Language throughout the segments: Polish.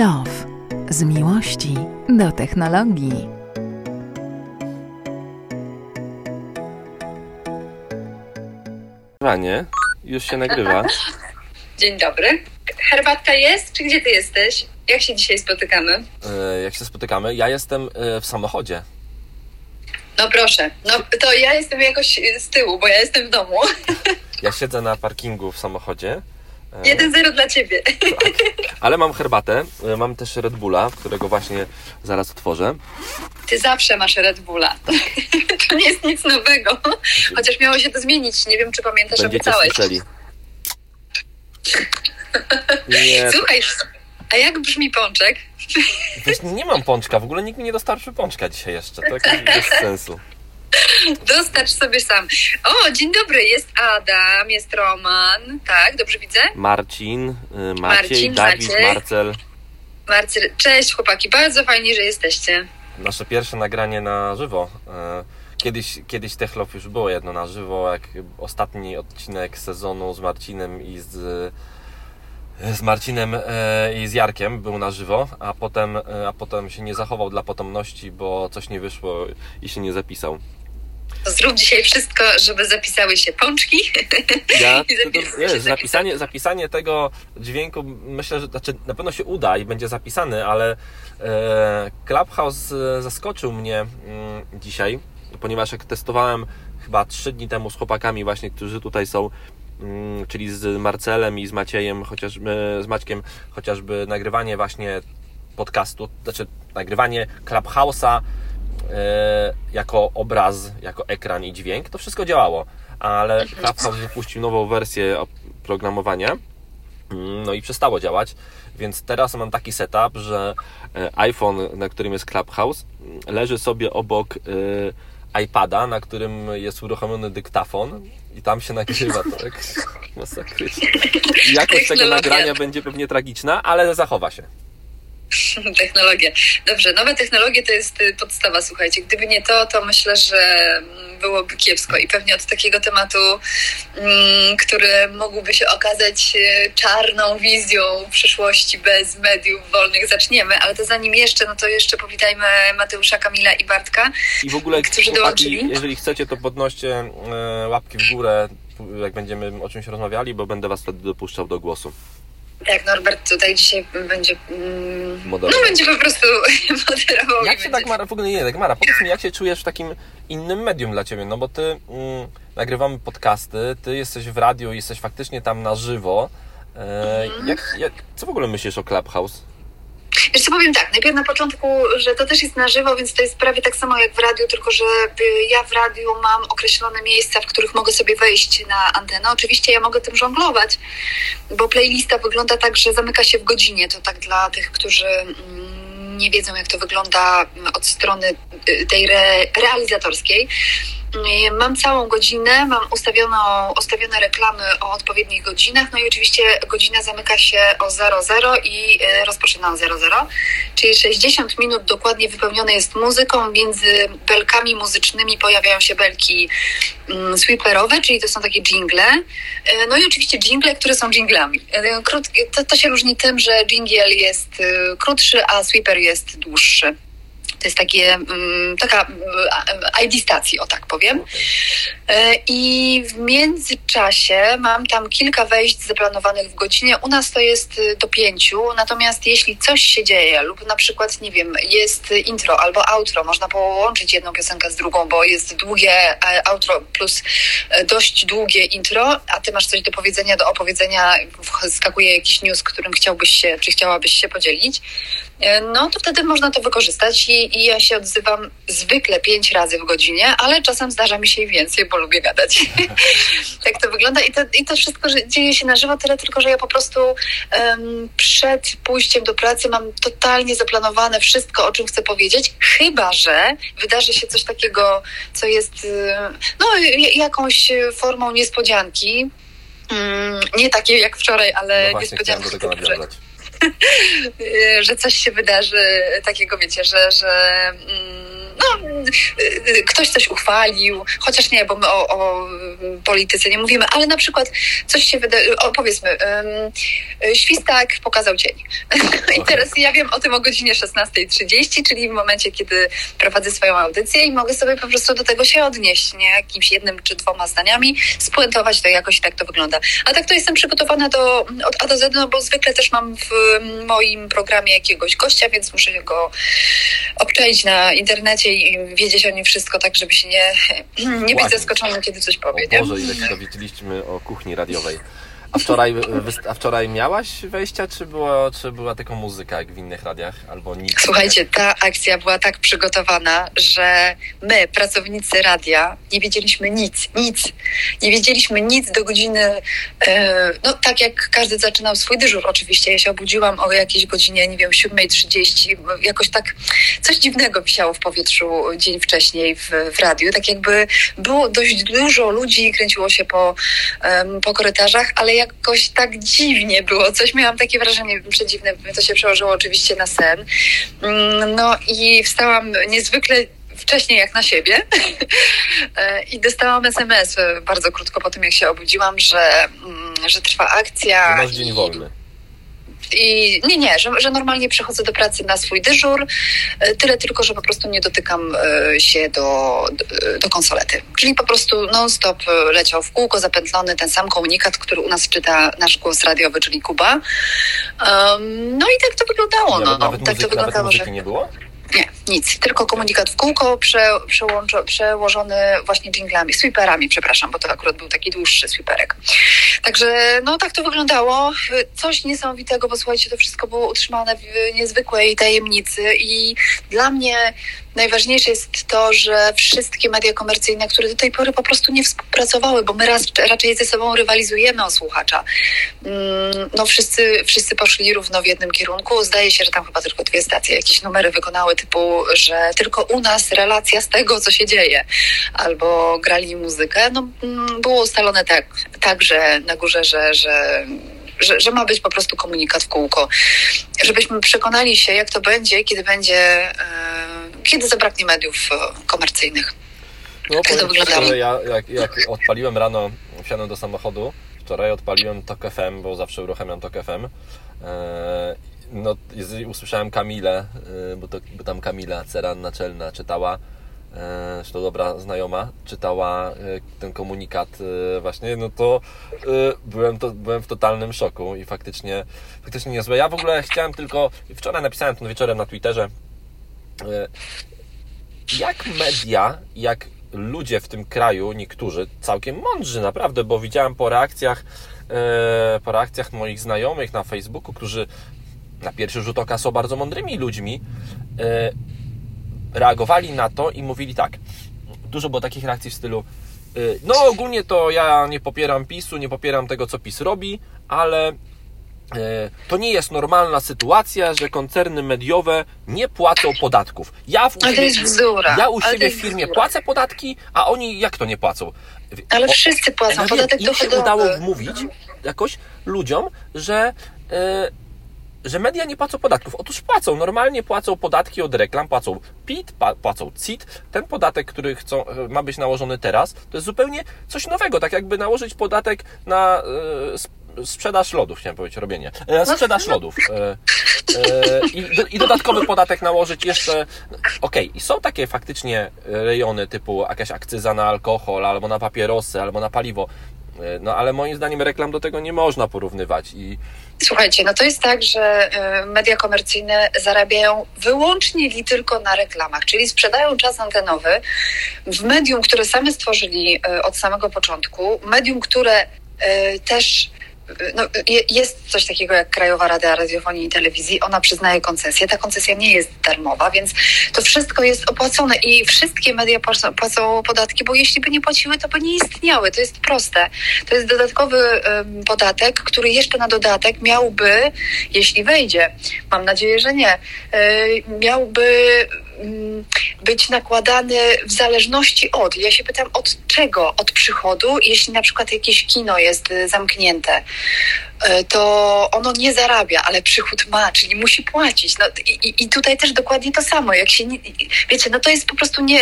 Love. Z miłości do technologii. Nagrywanie. Już się nagrywa. Dzień dobry. Herbatka jest? Czy gdzie ty jesteś? Jak się dzisiaj spotykamy? E, Jak się spotykamy? Ja jestem e, w samochodzie. No proszę. No to ja jestem jakoś z tyłu, bo ja jestem w domu. Ja siedzę na parkingu w samochodzie. E, 1-0 dla ciebie. Ale mam herbatę. e, Mam też Red Bulla, którego właśnie zaraz otworzę. Ty zawsze masz Red Bulla. To nie jest nic nowego. Chociaż miało się to zmienić. Nie wiem, czy pamiętasz, Będziecie obiecałeś. słyszeli. Nie, Słuchaj, a jak brzmi pączek? wiesz, nie mam pączka. W ogóle nikt mi nie dostarczył pączka dzisiaj jeszcze. To bez sensu. Dostarcz sobie sam. O, dzień dobry. Jest Adam, jest Roman. Tak, dobrze widzę? Marcin, e, Maciej, Marcin, Dawid. Marcel. Marcel, cześć chłopaki. Bardzo fajnie, że jesteście. Nasze pierwsze nagranie na żywo. E, Kiedyś, kiedyś Techlof już było jedno na żywo, jak ostatni odcinek sezonu z Marcinem i z, z Marcinem e, i z Jarkiem był na żywo, a potem, e, a potem się nie zachował dla potomności, bo coś nie wyszło i się nie zapisał. Zrób dzisiaj wszystko, żeby zapisały się pączki. Ja, wiesz, zapisanie, zapisanie tego dźwięku myślę, że znaczy, na pewno się uda i będzie zapisany, ale e, Clubhouse e, zaskoczył mnie mm, dzisiaj, ponieważ jak testowałem chyba trzy dni temu z chłopakami właśnie, którzy tutaj są, mm, czyli z Marcelem i z Maciejem, chociażby z Maćkiem, chociażby nagrywanie właśnie podcastu, znaczy nagrywanie Clubhouse'a jako obraz, jako ekran i dźwięk, to wszystko działało. Ale Clubhouse wypuścił nową wersję oprogramowania, mm, no i przestało działać, więc teraz mam taki setup, że e, iPhone, na którym jest Clubhouse, leży sobie obok e, iPada, na którym jest uruchomiony dyktafon i tam się nagrywa, tak? Masakrycznie. Jakość tego nagrania będzie pewnie tragiczna, ale zachowa się. Technologie. Dobrze, nowe technologie to jest y, podstawa, słuchajcie. Gdyby nie to, to myślę, że mm, byłoby kiepsko i pewnie od takiego tematu, mm, który mógłby się okazać y, czarną wizją przyszłości bez mediów wolnych zaczniemy, ale to zanim jeszcze, no to jeszcze powitajmy Mateusza, Kamila i Bartka. I w ogóle, Którzy dołączyli? jeżeli chcecie, to podnoście e, łapki w górę, jak będziemy o czymś rozmawiali, bo będę Was wtedy dopuszczał do głosu. Tak, Norbert tutaj dzisiaj będzie, mm, no będzie po prostu moderował. Jak się będzie tak, Mara, w ogóle nie, tak Mara, powiedz mi, jak się czujesz w takim innym medium dla Ciebie, no bo Ty mm, nagrywamy podcasty, Ty jesteś w radiu, jesteś faktycznie tam na żywo. E, Mhm. jak, jak, co w ogóle myślisz o Clubhouse? Wiesz co, powiem tak, najpierw na początku, że to też jest na żywo, więc to jest prawie tak samo jak w radiu, tylko że y, ja w radiu mam określone miejsca, w których mogę sobie wejść na antenę. Oczywiście ja mogę tym żonglować, bo playlista wygląda tak, że zamyka się w godzinie. To tak dla tych, którzy mm, nie wiedzą, jak to wygląda od strony y, tej re, realizatorskiej. Mam całą godzinę, mam ustawiono, ustawione reklamy o odpowiednich godzinach, no i oczywiście godzina zamyka się o 00 i y, rozpoczyna o 00, czyli 60 minut dokładnie wypełnione jest muzyką, między belkami muzycznymi pojawiają się belki mm, sweeperowe, czyli to są takie jingle, Y, no i oczywiście jingle, które są jinglami. Krótki, to, to się różni tym, że jingle jest krótszy, a sweeper jest dłuższy. To jest takie, mm, taka mm, ID stacji, o tak powiem. E, I w międzyczasie mam tam kilka wejść zaplanowanych w godzinie. U nas to jest y, do pięciu, natomiast jeśli coś się dzieje lub na przykład, nie wiem, jest intro albo outro, można połączyć jedną piosenkę z drugą, bo jest długie e, outro plus e, dość długie intro, a ty masz coś do powiedzenia, do opowiedzenia, skakuje jakiś news, którym chciałbyś się, czy chciałabyś się podzielić, no to wtedy można to wykorzystać i, i ja się odzywam zwykle pięć razy w godzinie, ale czasem zdarza mi się i więcej, bo lubię gadać. tak to wygląda i to, i to wszystko dzieje się na żywo, tyle tylko, że ja po prostu em, przed pójściem do pracy mam totalnie zaplanowane wszystko, o czym chcę powiedzieć, chyba, że wydarzy się coś takiego, co jest y, no, jakąś formą niespodzianki. Mm, Nie takiej jak wczoraj, ale No niespodzianki że, coś się wydarzy takiego, wiecie, że, że mm, no, ktoś coś uchwalił, chociaż nie, bo my o, o polityce nie mówimy, ale na przykład coś się wydarzy, powiedzmy, um, Świstak pokazał cień. I teraz ja wiem o tym o godzinie 16.30, czyli w momencie, kiedy prowadzę swoją audycję i mogę sobie po prostu do tego się odnieść, nie? Jakimś jednym czy dwoma zdaniami, spuentować to jakoś i tak to wygląda. A tak to jestem przygotowana do, od A do Z, no bo zwykle też mam w moim programie jakiegoś gościa, więc muszę go obczaić na internecie i wiedzieć o nim wszystko, tak żeby się nie, nie być zaskoczonym, kiedy coś powie. O Boże, ile się dowiedzieliśmy o kuchni radiowej. A wczoraj, a wczoraj miałaś wejścia, czy była, czy była tylko muzyka, jak w innych radiach, albo nic? Słuchajcie, ta akcja była tak przygotowana, że my, pracownicy radia, nie wiedzieliśmy nic, nic. Nie wiedzieliśmy nic do godziny, e, no tak jak każdy zaczynał swój dyżur oczywiście. Ja się obudziłam o jakiejś godzinie, nie wiem, 7.30, jakoś tak coś dziwnego wisiało w powietrzu dzień wcześniej w, w radiu. Tak jakby było dość dużo ludzi, kręciło się po, po korytarzach, ale jakoś tak dziwnie było. Coś miałam takie wrażenie przedziwne, to się przełożyło oczywiście na sen. Mm, no i wstałam niezwykle wcześniej jak na siebie e, i dostałam SMS bardzo krótko po tym, jak się obudziłam, że, mm, że trwa akcja. Masz dzień wolny. I nie, nie, że, że normalnie przychodzę do pracy na swój dyżur, e, tyle tylko, że po prostu nie dotykam e, się do, do konsolety. Czyli po prostu non-stop e, leciał w kółko zapętlony ten sam komunikat, który u nas czyta nasz głos radiowy, czyli Kuba. Um, no i tak to wyglądało. no, tak muzyki, to wyglądało, nawet że... nie było? Nie, nic. Tylko komunikat w kółko prze, przełożony właśnie jinglami, sweeperami, przepraszam, bo to akurat był taki dłuższy sweeperek. Także no tak to wyglądało. Coś niesamowitego, bo słuchajcie, to wszystko było utrzymane w niezwykłej tajemnicy i dla mnie najważniejsze jest to, że wszystkie media komercyjne, które do tej pory po prostu nie współpracowały, bo my raz, raczej ze sobą rywalizujemy o słuchacza, mm, no wszyscy, wszyscy poszli równo w jednym kierunku. Zdaje się, że tam chyba tylko dwie stacje jakieś numery wykonały typu, że tylko u nas relacja z tego, co się dzieje, albo grali muzykę. No, mm, było ustalone tak, tak że na górze, że, że że, że ma być po prostu komunikat w kółko. Żebyśmy przekonali się, jak to będzie, kiedy będzie, e, kiedy zabraknie mediów e, komercyjnych. No, jak to wyglądało? Ja, jak, jak odpaliłem rano, wsiadłem do samochodu, wczoraj odpaliłem TOK FM, bo zawsze uruchamiam TOK FM. E, no, usłyszałem Kamilę, bo, to, bo tam Kamila Ceran naczelna czytała zresztą dobra znajoma, czytała e, ten komunikat e, właśnie, no to e, byłem, to, byłem w totalnym szoku i faktycznie, faktycznie niezłe. Ja w ogóle chciałem tylko, wczoraj napisałem to wieczorem na Twitterze, jak media, jak ludzie w tym kraju, niektórzy całkiem mądrzy naprawdę, bo widziałem po reakcjach, po reakcjach moich znajomych na Facebooku, którzy na pierwszy rzut oka są bardzo mądrymi ludźmi, reagowali na to i mówili tak. Dużo było takich reakcji w stylu no ogólnie to ja nie popieram PiSu, nie popieram tego, co PiS robi, ale to nie jest normalna sytuacja, że koncerny mediowe nie płacą podatków. Ja u siebie, ja u siebie w firmie płacę podatki, a oni jak to nie płacą? Ale o, wszyscy płacą, podatek dochodowy. Się udało wmówić jakoś ludziom, że yy, że media nie płacą podatków. Otóż płacą, normalnie płacą podatki od reklam, płacą PIT, płacą CIT. Ten podatek, który chcą, e, ma być nałożony teraz, to jest zupełnie coś nowego, tak jakby nałożyć podatek na e, sprzedaż lodów, chciałem powiedzieć, robienie. E, sprzedaż lodów. E, e, i, I, dodatkowy podatek nałożyć jeszcze. Okej, okay. i są takie faktycznie rejony typu jakaś akcyza na alkohol, albo na papierosy, albo na paliwo. No ale moim zdaniem reklam do tego nie można porównywać i Słuchajcie, no to jest tak, że media komercyjne zarabiają wyłącznie i tylko na reklamach, czyli sprzedają czas antenowy w medium, które same stworzyli od samego początku, medium, które też no, jest coś takiego jak Krajowa Rada Radiofonii i Telewizji, ona przyznaje koncesję. Ta koncesja nie jest darmowa, więc to wszystko jest opłacone i wszystkie media płacą, podatki, bo jeśli by nie płaciły, to by nie istniały. To jest proste. To jest dodatkowy um, podatek, który jeszcze na dodatek miałby, jeśli wejdzie, mam nadzieję, że nie, y, miałby być nakładany w zależności od. Ja się pytam, od czego? Od przychodu, jeśli na przykład jakieś kino jest y, zamknięte. E, to ono nie zarabia, ale przychód ma, czyli musi płacić. No, i, I tutaj też dokładnie to samo. Jak się nie, wiecie, no to jest po prostu nie,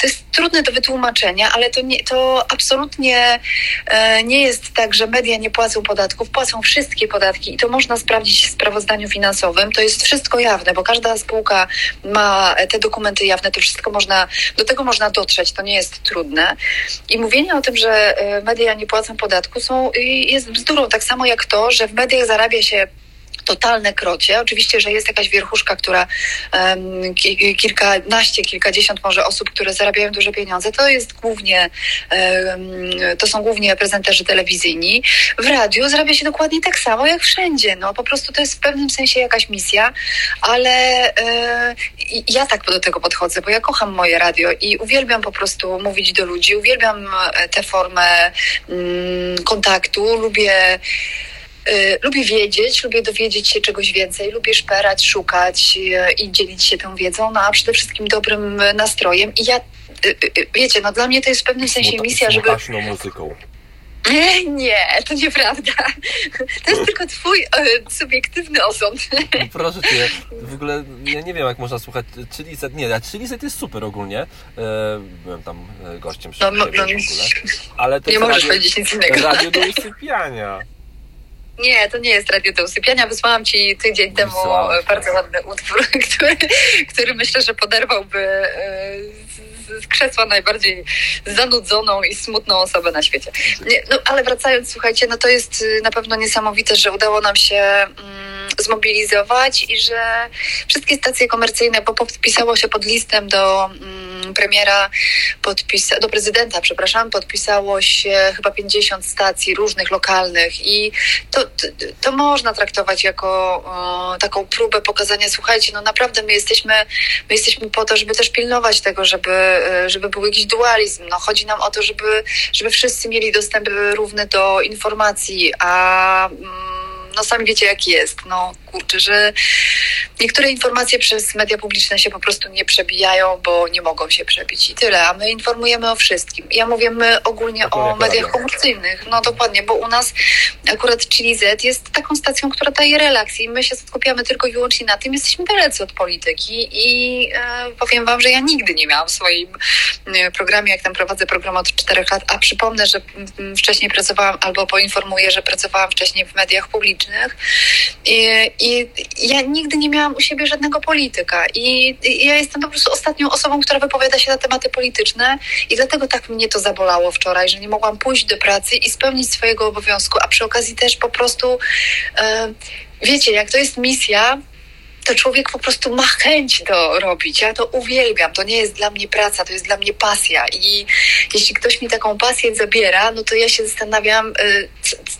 to jest trudne do wytłumaczenia, ale to, nie, to absolutnie e, nie jest tak, że media nie płacą podatków, płacą wszystkie podatki i to można sprawdzić w sprawozdaniu finansowym. To jest wszystko jawne, bo każda spółka ma te dokumenty jawne, to wszystko można, do tego można dotrzeć, to nie jest trudne. I mówienie o tym, że e, media nie płacą podatku są, jest bzdurą, tak samo jak to, że w mediach zarabia się totalne krocie. Oczywiście, że jest jakaś wierchuszka, która um, kilkanaście, kilkadziesiąt może osób, które zarabiają duże pieniądze, to jest głównie, um, to są głównie prezenterzy telewizyjni. W radiu zarabia się dokładnie tak samo jak wszędzie. No po prostu to jest w pewnym sensie jakaś misja, ale e, ja tak do tego podchodzę, bo ja kocham moje radio i uwielbiam po prostu mówić do ludzi, uwielbiam e, tę formę mm, kontaktu, lubię lubię wiedzieć, lubię dowiedzieć się czegoś więcej, lubię szperać, szukać y, i dzielić się tą wiedzą, no a przede wszystkim dobrym nastrojem. I ja, y, wiecie, no dla mnie to jest w pewnym sensie misja, żeby... muzyką. Nie, to nieprawda. To jest tylko twój e, subiektywny osąd. Proszę cię, w ogóle ja nie wiem jak można słuchać Chiliset. Nie, a Chiliset jest super ogólnie. E, byłem tam e, gościem no, no, no, w ogóle. Ale to nie możesz radio, powiedzieć nic innego. Radio do usypiania. Nie, to nie jest radio do usypiania. Wysłałam ci tydzień temu bardzo ładny utwór, który, który myślę, że poderwałby e, z krzesła najbardziej zanudzoną i smutną osobę na świecie. Nie, no, ale wracając, słuchajcie, no to jest y, na pewno niesamowite, że udało nam się mm, zmobilizować i że wszystkie stacje komercyjne, bo podpisało się pod listem do mm, premiera, podpisa- do prezydenta, przepraszam, podpisało się chyba 50 stacji różnych, lokalnych i to, to, można traktować jako taką próbę pokazania, słuchajcie, no naprawdę my jesteśmy, my jesteśmy po to, żeby też pilnować tego, żeby, żeby był jakiś dualizm. No, chodzi nam o to, żeby, żeby wszyscy mieli dostęp równy do informacji, a mm, no sami wiecie jak jest, no kurczę, że niektóre informacje przez media publiczne się po prostu nie przebijają, bo nie mogą się przebić i tyle, a my informujemy o wszystkim. Ja mówię my ogólnie o mediach komercyjnych, no dokładnie, bo u nas akurat Chili Z jest taką stacją, która daje relaks i my się skupiamy tylko i wyłącznie na tym, jesteśmy dalecy od polityki i e, powiem wam, że ja nigdy nie miałam w swoim e, programie, jak tam prowadzę program od czterech lat, a przypomnę, że wcześniej pracowałam albo poinformuję, że pracowałam wcześniej w mediach publicznych, publicznych. I, I, ja nigdy nie miałam u siebie żadnego polityka. I, ja jestem po prostu ostatnią osobą, która wypowiada się na tematy polityczne. I dlatego tak mnie to zabolało wczoraj, że nie mogłam pójść do pracy i spełnić swojego obowiązku, a przy okazji też po prostu. E, wiecie, jak to jest misja, to człowiek po prostu ma chęć to robić. Ja to uwielbiam. To nie jest dla mnie praca, to jest dla mnie pasja. I jeśli ktoś mi taką pasję zabiera, no to ja się zastanawiam, y,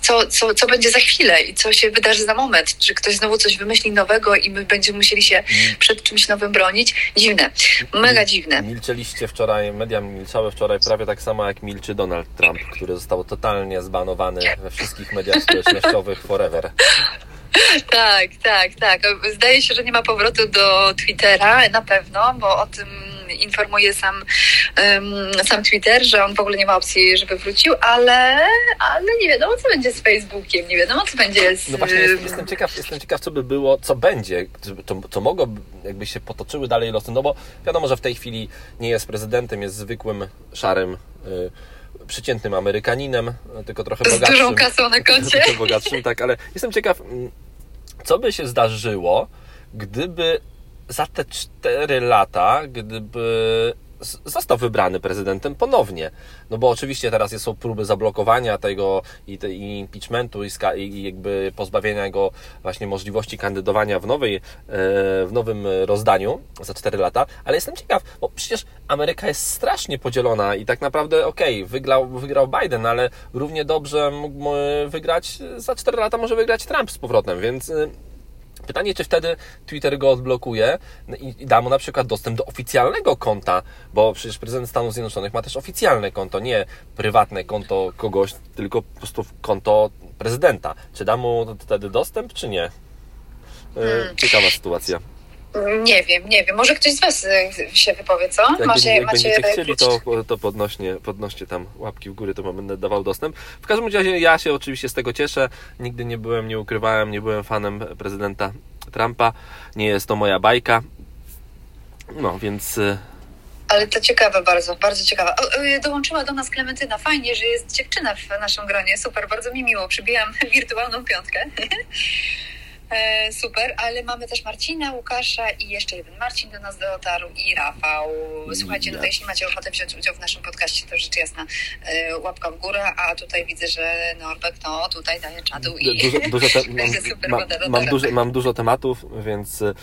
co, co, co będzie za chwilę i co się wydarzy za moment. Czy ktoś znowu coś wymyśli nowego i my będziemy musieli się mm. przed czymś nowym bronić. Dziwne. Mega dziwne. Milczeliście wczoraj, media milczały wczoraj prawie tak samo jak milczy Donald Trump, który został totalnie zbanowany we wszystkich mediach społecznościowych forever. Tak, tak, tak. Zdaje się, że nie ma powrotu do Twittera na pewno, bo o tym informuje sam, um, sam Twitter, że on w ogóle nie ma opcji, żeby wrócił, ale, ale nie wiadomo, co będzie z Facebookiem, nie wiadomo, co będzie z... No właśnie, jestem ciekaw, jestem ciekaw, co by było, co będzie, co, co mogło, jakby się potoczyły dalej losy, no bo wiadomo, że w tej chwili nie jest prezydentem, jest zwykłym, szarym y, przeciętnym Amerykaninem, tylko trochę bogatszym. Z dużą kasą na koncie. Trochę bogatszym, tak, ale jestem ciekaw, mm, co by się zdarzyło, gdyby za te cztery lata, gdyby został wybrany prezydentem ponownie. No bo oczywiście teraz są próby zablokowania tego i, te, i impeachmentu i, i, jakby pozbawienia go właśnie możliwości kandydowania w, nowej, e, w nowym rozdaniu za 4 lata, ale jestem ciekaw, bo przecież Ameryka jest strasznie podzielona i tak naprawdę okej, okay, wygrał, wygrał Biden, ale równie dobrze mógł wygrać za 4 lata może wygrać Trump z powrotem, więc e, Pytanie, czy wtedy Twitter go odblokuje i da mu na przykład dostęp do oficjalnego konta, bo przecież prezydent Stanów Zjednoczonych ma też oficjalne konto, nie prywatne konto kogoś, tylko po prostu konto prezydenta. Czy da mu wtedy dostęp, czy nie? E, hmm. Ciekawa sytuacja. Nie wiem, nie wiem. Może ktoś z Was y, się wypowie, co? Jak, macie, jak macie będziecie chcieli, to, to podnośnie, podnoście tam łapki w górę, to wam będę dawał dostęp. W każdym razie ja się oczywiście z tego cieszę. Nigdy nie byłem, nie ukrywałem, nie byłem fanem prezydenta Trumpa. Nie jest to moja bajka. No, więc y, Ale to ciekawe bardzo, bardzo ciekawe. Y, dołączyła do nas Klementyna. Fajnie, że jest dziewczyna w naszym gronie. Super, bardzo mi miło. Przybijam wirtualną piątkę. E, Super, ale mamy też Marcina, Łukasza i jeszcze jeden Marcin do nas dotarł i Rafał. Słuchajcie, no to jeśli macie ochotę wziąć udział w naszym podcaście, to rzecz jasna e, łapka w górę, a tutaj widzę, że Norbert no tutaj daje czadu i dużo, dużo te, mam, super ma, woda do mam, dużo, mam dużo tematów, więc e,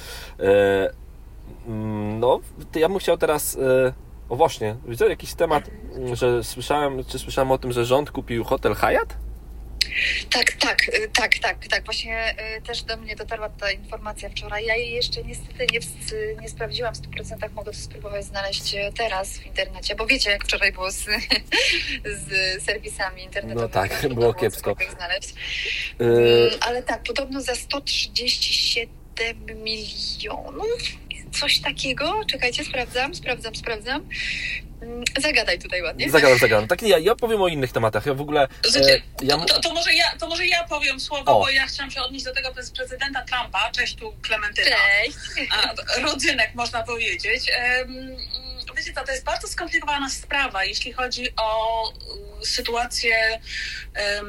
mm, no, ja bym chciał teraz e, o właśnie, widzę jakiś temat, że słyszałem, czy słyszałem o tym, że rząd kupił hotel Hyatt? Tak, tak, y, tak, tak, tak. Właśnie y, też do mnie dotarła ta informacja wczoraj. Ja jej jeszcze niestety nie, nie sprawdziłam w 100%. Mogę to spróbować znaleźć y, teraz w internecie, bo wiecie, jak wczoraj było z, z serwisami internetowymi. No tak, było kiepsko. znaleźć. Mm, Ale tak, podobno za 137 milionów. Coś takiego. Czekajcie, sprawdzam, sprawdzam, sprawdzam. Mm, Zagadaj tutaj ładnie. Zagadam, zagadam. Tak ja, ja powiem o innych tematach. Ja w ogóle. E, Znaczy, ja, to, to, może ja, to może ja powiem słowo, O. bo ja chciałam się odnieść do tego przez prezydenta Trumpa. Cześć tu Klementyna. Cześć. A, rodzynek można powiedzieć. Em, Wiecie co, to jest bardzo skomplikowana sprawa, jeśli chodzi o y, sytuację em,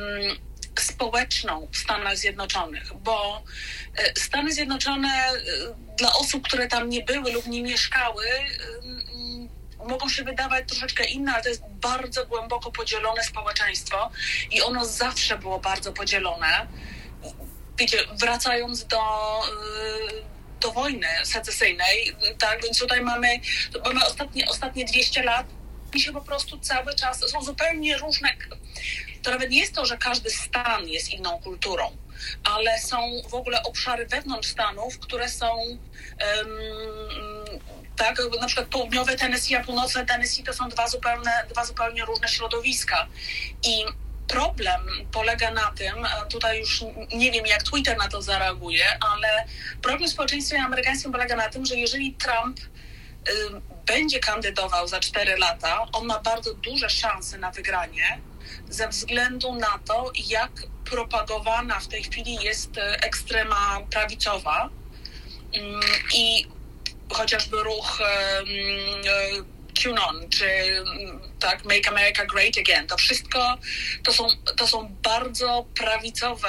społeczną w Stanach Zjednoczonych, bo e, Stany Zjednoczone e, dla osób, które tam nie były lub nie mieszkały, em, mogą się wydawać troszeczkę inne, ale to jest bardzo głęboko podzielone społeczeństwo i ono zawsze było bardzo podzielone. Wiecie, wracając do, do wojny secesyjnej, tak, więc tutaj mamy, mamy ostatnie, ostatnie 200 lat i się po prostu cały czas, są zupełnie różne, to nawet nie jest to, że każdy stan jest inną kulturą, ale są w ogóle obszary wewnątrz stanów, które są em, tak, na przykład południowe Tennessee, a północne Tennessee to są dwa zupełnie, dwa zupełnie różne środowiska. I problem polega na tym, a tutaj już nie wiem, jak Twitter na to zareaguje, ale problem w społeczeństwie amerykańskim polega na tym, że jeżeli Trump y, będzie kandydował za 4 lata, on ma bardzo duże szanse na wygranie ze względu na to, jak propagowana w tej chwili jest e, ekstrema prawicowa Mm, i chociażby ruch em, e, QAnon, czy mm, tak, Make America Great Again, to wszystko to są, to są bardzo prawicowe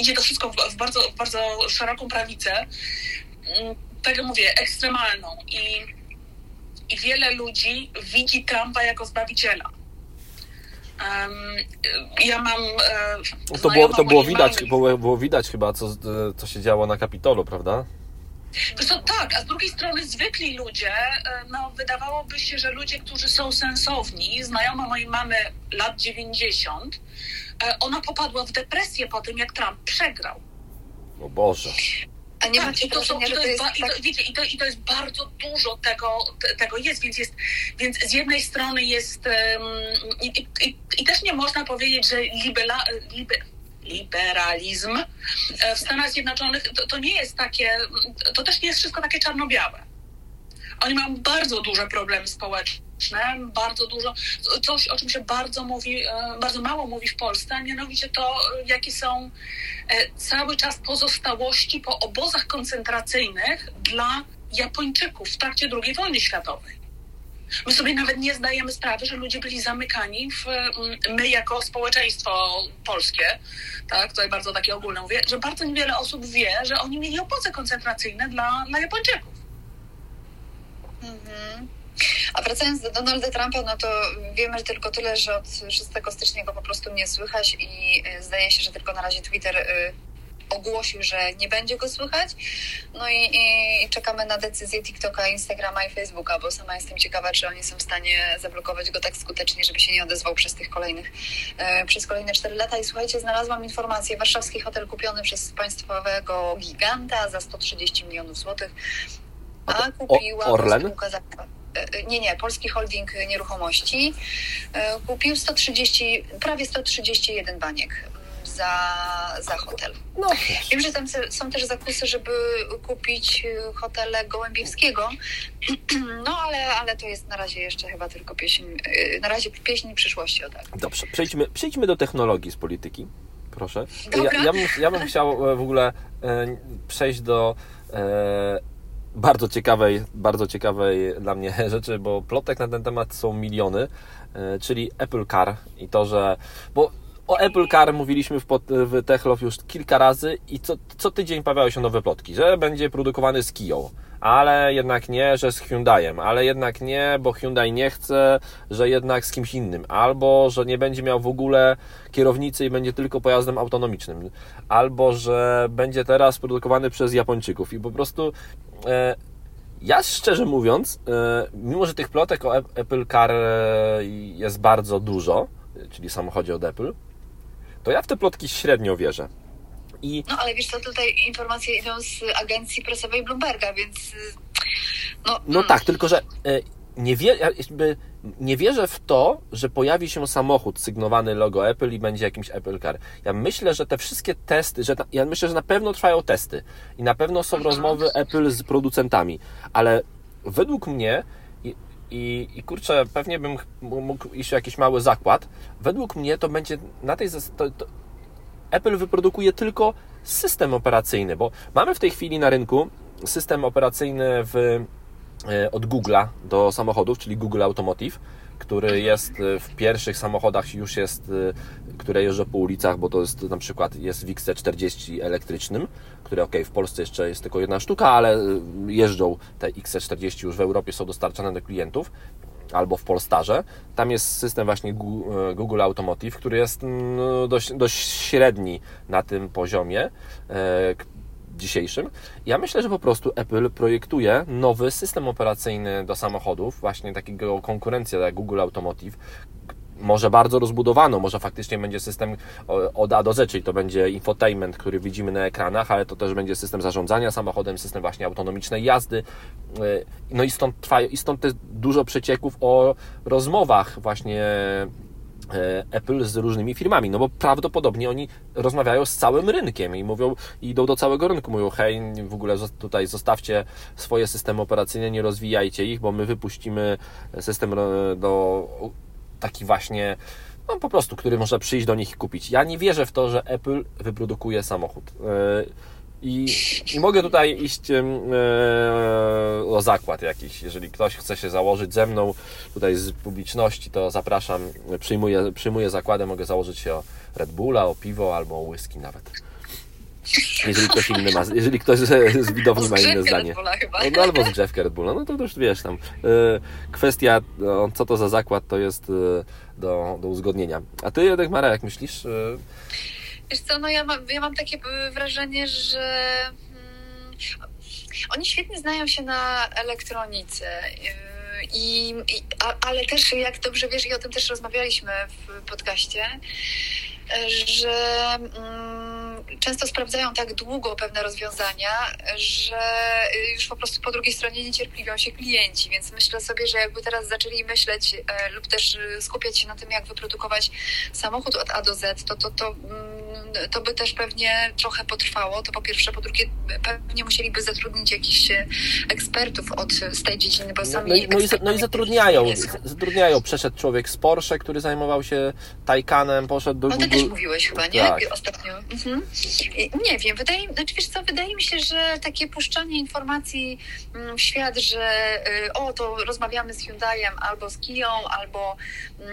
idzie to wszystko w, bardzo, w bardzo szeroką prawicę. Mm, Tak jak mówię, ekstremalną. I, I wiele ludzi widzi Trumpa jako zbawiciela. Ja mam. e, to było, to było widać, mamy. było, było widać chyba, co, co się działo na Kapitolu, prawda? Co, tak, a z drugiej strony zwykli ludzie, e, no wydawałoby się, że ludzie, którzy są sensowni, znajoma mojej mamy lat 90, e, ona popadła w depresję po tym, jak Trump przegrał. O Boże. A nie Tak, macie i to, są, wrażenia, i to jest, ba- i tak to, wiecie, i to, i to jest bardzo dużo tego, te- tego jest, więc jest, więc z jednej strony jest em, i, i, i, też nie można powiedzieć, że liber, liberalizm e, w Stanach Zjednoczonych to, to nie jest takie, to też nie jest wszystko takie czarno-białe. Oni mają bardzo duże problemy społeczne, bardzo dużo, coś o czym się bardzo mówi, e, bardzo mało mówi w Polsce, a mianowicie to, e, jakie są e, cały czas pozostałości po obozach koncentracyjnych dla Japończyków w trakcie II wojny światowej. My sobie nawet nie zdajemy sprawy, że ludzie byli zamykani w, mm, my jako społeczeństwo polskie, tak, tutaj bardzo takie ogólne mówię, że bardzo niewiele osób wie, że oni mieli obozy koncentracyjne dla, dla Japończyków. A wracając do Donalda Trumpa, no to wiemy że tylko tyle, że od 6 stycznia go po prostu nie słychać i y, zdaje się, że tylko na razie Twitter y, ogłosił, że nie będzie go słychać. No i, i czekamy na decyzję TikToka, Instagrama i Facebooka, bo sama jestem ciekawa, czy oni są w stanie zablokować go tak skutecznie, żeby się nie odezwał przez tych kolejnych, e, przez kolejne 4 lata. I słuchajcie, znalazłam informację, warszawski hotel kupiony przez państwowego giganta za 130 milionów złotych, A kupiła Orlen? e, nie, nie, Polski Holding Nieruchomości e, kupił 130, prawie 131 baniek mm, za, za hotel. No, Wiem, że tam są też zakusy, żeby kupić y, hotele Gołębiewskiego, no ale, ale to jest na razie jeszcze chyba tylko pieśń, na razie pieśń przyszłości, o tak. Dobrze, przejdźmy, przejdźmy do technologii z polityki. Proszę. Ja, ja, bym, ja bym chciał e, w ogóle e, przejść do e, bardzo ciekawej, bardzo ciekawej dla mnie rzeczy, bo plotek na ten temat są miliony, e, czyli Apple Car i to, że. Bo o Apple Car mówiliśmy w, pod- w Techlof już kilka razy i co, co tydzień pojawiały się nowe plotki, że będzie produkowany z Kiją, ale jednak nie, że z Hyundaiem, ale jednak nie, bo Hyundai nie chce, że jednak z kimś innym, albo że nie będzie miał w ogóle kierownicy i będzie tylko pojazdem autonomicznym, albo że będzie teraz produkowany przez Japończyków i po prostu ja szczerze mówiąc, e, mimo że tych plotek o Ap- Apple Car e, jest bardzo dużo, czyli samochodzie od Apple, to ja w te plotki średnio wierzę. I No ale wiesz co, tutaj informacje idą z agencji prasowej Bloomberga, więc no, No mm, tak, tylko że e, nie, wie, ja jakby nie wierzę w to, że pojawi się samochód sygnowany logo Apple i będzie jakimś Apple Car. Ja myślę, że te wszystkie testy, że ta, ja myślę, że na pewno trwają testy i na pewno są rozmowy Apple z producentami, ale według mnie i, i, i kurczę, pewnie bym mógł iść jakiś mały zakład. Według mnie to będzie na tej to, to Apple wyprodukuje tylko system operacyjny, bo mamy w tej chwili na rynku system operacyjny w, od Google'a do samochodów, czyli Google Automotive, który jest e, w pierwszych samochodach już jest, e, które jeżdżą po ulicach, bo to jest na przykład jest w XC40 elektrycznym, które ok, w Polsce jeszcze jest tylko jedna sztuka, ale e, jeżdżą te XC40 już w Europie, są dostarczane do klientów albo w Polstarze. Tam jest system właśnie e, Google Automotive, który jest mm, dość, dość średni na tym poziomie e, dzisiejszym. Ja myślę, że po prostu Apple projektuje nowy system operacyjny do samochodów, właśnie takiego konkurencja jak Google Automotive, może bardzo rozbudowano, może faktycznie będzie system od A do Z, czyli to będzie infotainment, który widzimy na ekranach, ale to też będzie system zarządzania samochodem, system właśnie autonomicznej jazdy. Yy, No i stąd trwają, i stąd też dużo przecieków o rozmowach właśnie Apple z różnymi firmami, no bo prawdopodobnie oni rozmawiają z całym rynkiem i mówią, idą do całego rynku, mówią, hej, w ogóle tutaj zostawcie swoje systemy operacyjne, nie rozwijajcie ich, bo my wypuścimy system e, do taki właśnie, no po prostu, który można przyjść do nich i kupić. Ja nie wierzę w to, że Apple wyprodukuje samochód. E, I, I mogę tutaj iść e, o zakład jakiś. Jeżeli ktoś chce się założyć ze mną tutaj z publiczności, to zapraszam, przyjmuję, przyjmuję zakładę, mogę założyć się o Red Bulla, o piwo albo o whisky nawet. Jeżeli ktoś inny ma, jeżeli ktoś z z widowni ma inne zdanie. Red Bulla chyba. No, albo zgrzewkę Red Bulla, no to już wiesz tam. e, Kwestia, no, co to za zakład, to jest e, do, do uzgodnienia. A ty, Jadek Mara, jak myślisz? E, Wiesz co, no ja mam, ja mam takie y, wrażenie, że mm, oni świetnie znają się na elektronice. y, I, i, a, ale też, jak dobrze wiesz, i o tym też rozmawialiśmy w podcaście, y, że mm, często sprawdzają tak długo pewne rozwiązania, że y, już po prostu po drugiej stronie niecierpliwią się klienci, więc myślę sobie, że jakby teraz zaczęli myśleć e, lub też y, skupiać się na tym, jak wyprodukować samochód od A do Z, to, to, to, mm, to by też pewnie trochę potrwało. To po pierwsze, po drugie, pewnie musieliby zatrudnić jakichś e, ekspertów od, z tej dziedziny, bo No, sami no, i, no, i, no i zatrudniają, zatrudniają. Przeszedł człowiek z Porsche, który zajmował się Taycanem, poszedł do No ty Google. też mówiłeś chyba, nie? Tak. Ostatnio. Mhm. Nie wiem, wydaje, znaczy wiesz co, wydaje mi się, że takie puszczanie informacji mm, w świat, że y, o, to rozmawiamy z Hyundaiem albo z Kiją, albo mm,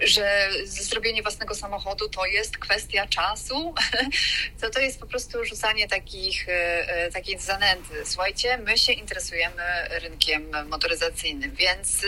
że zrobienie własnego samochodu to jest kwestia czasu, to to jest po prostu rzucanie takich, y, y, takiej zanęty. Słuchajcie, my się interesujemy rynkiem motoryzacyjnym, więc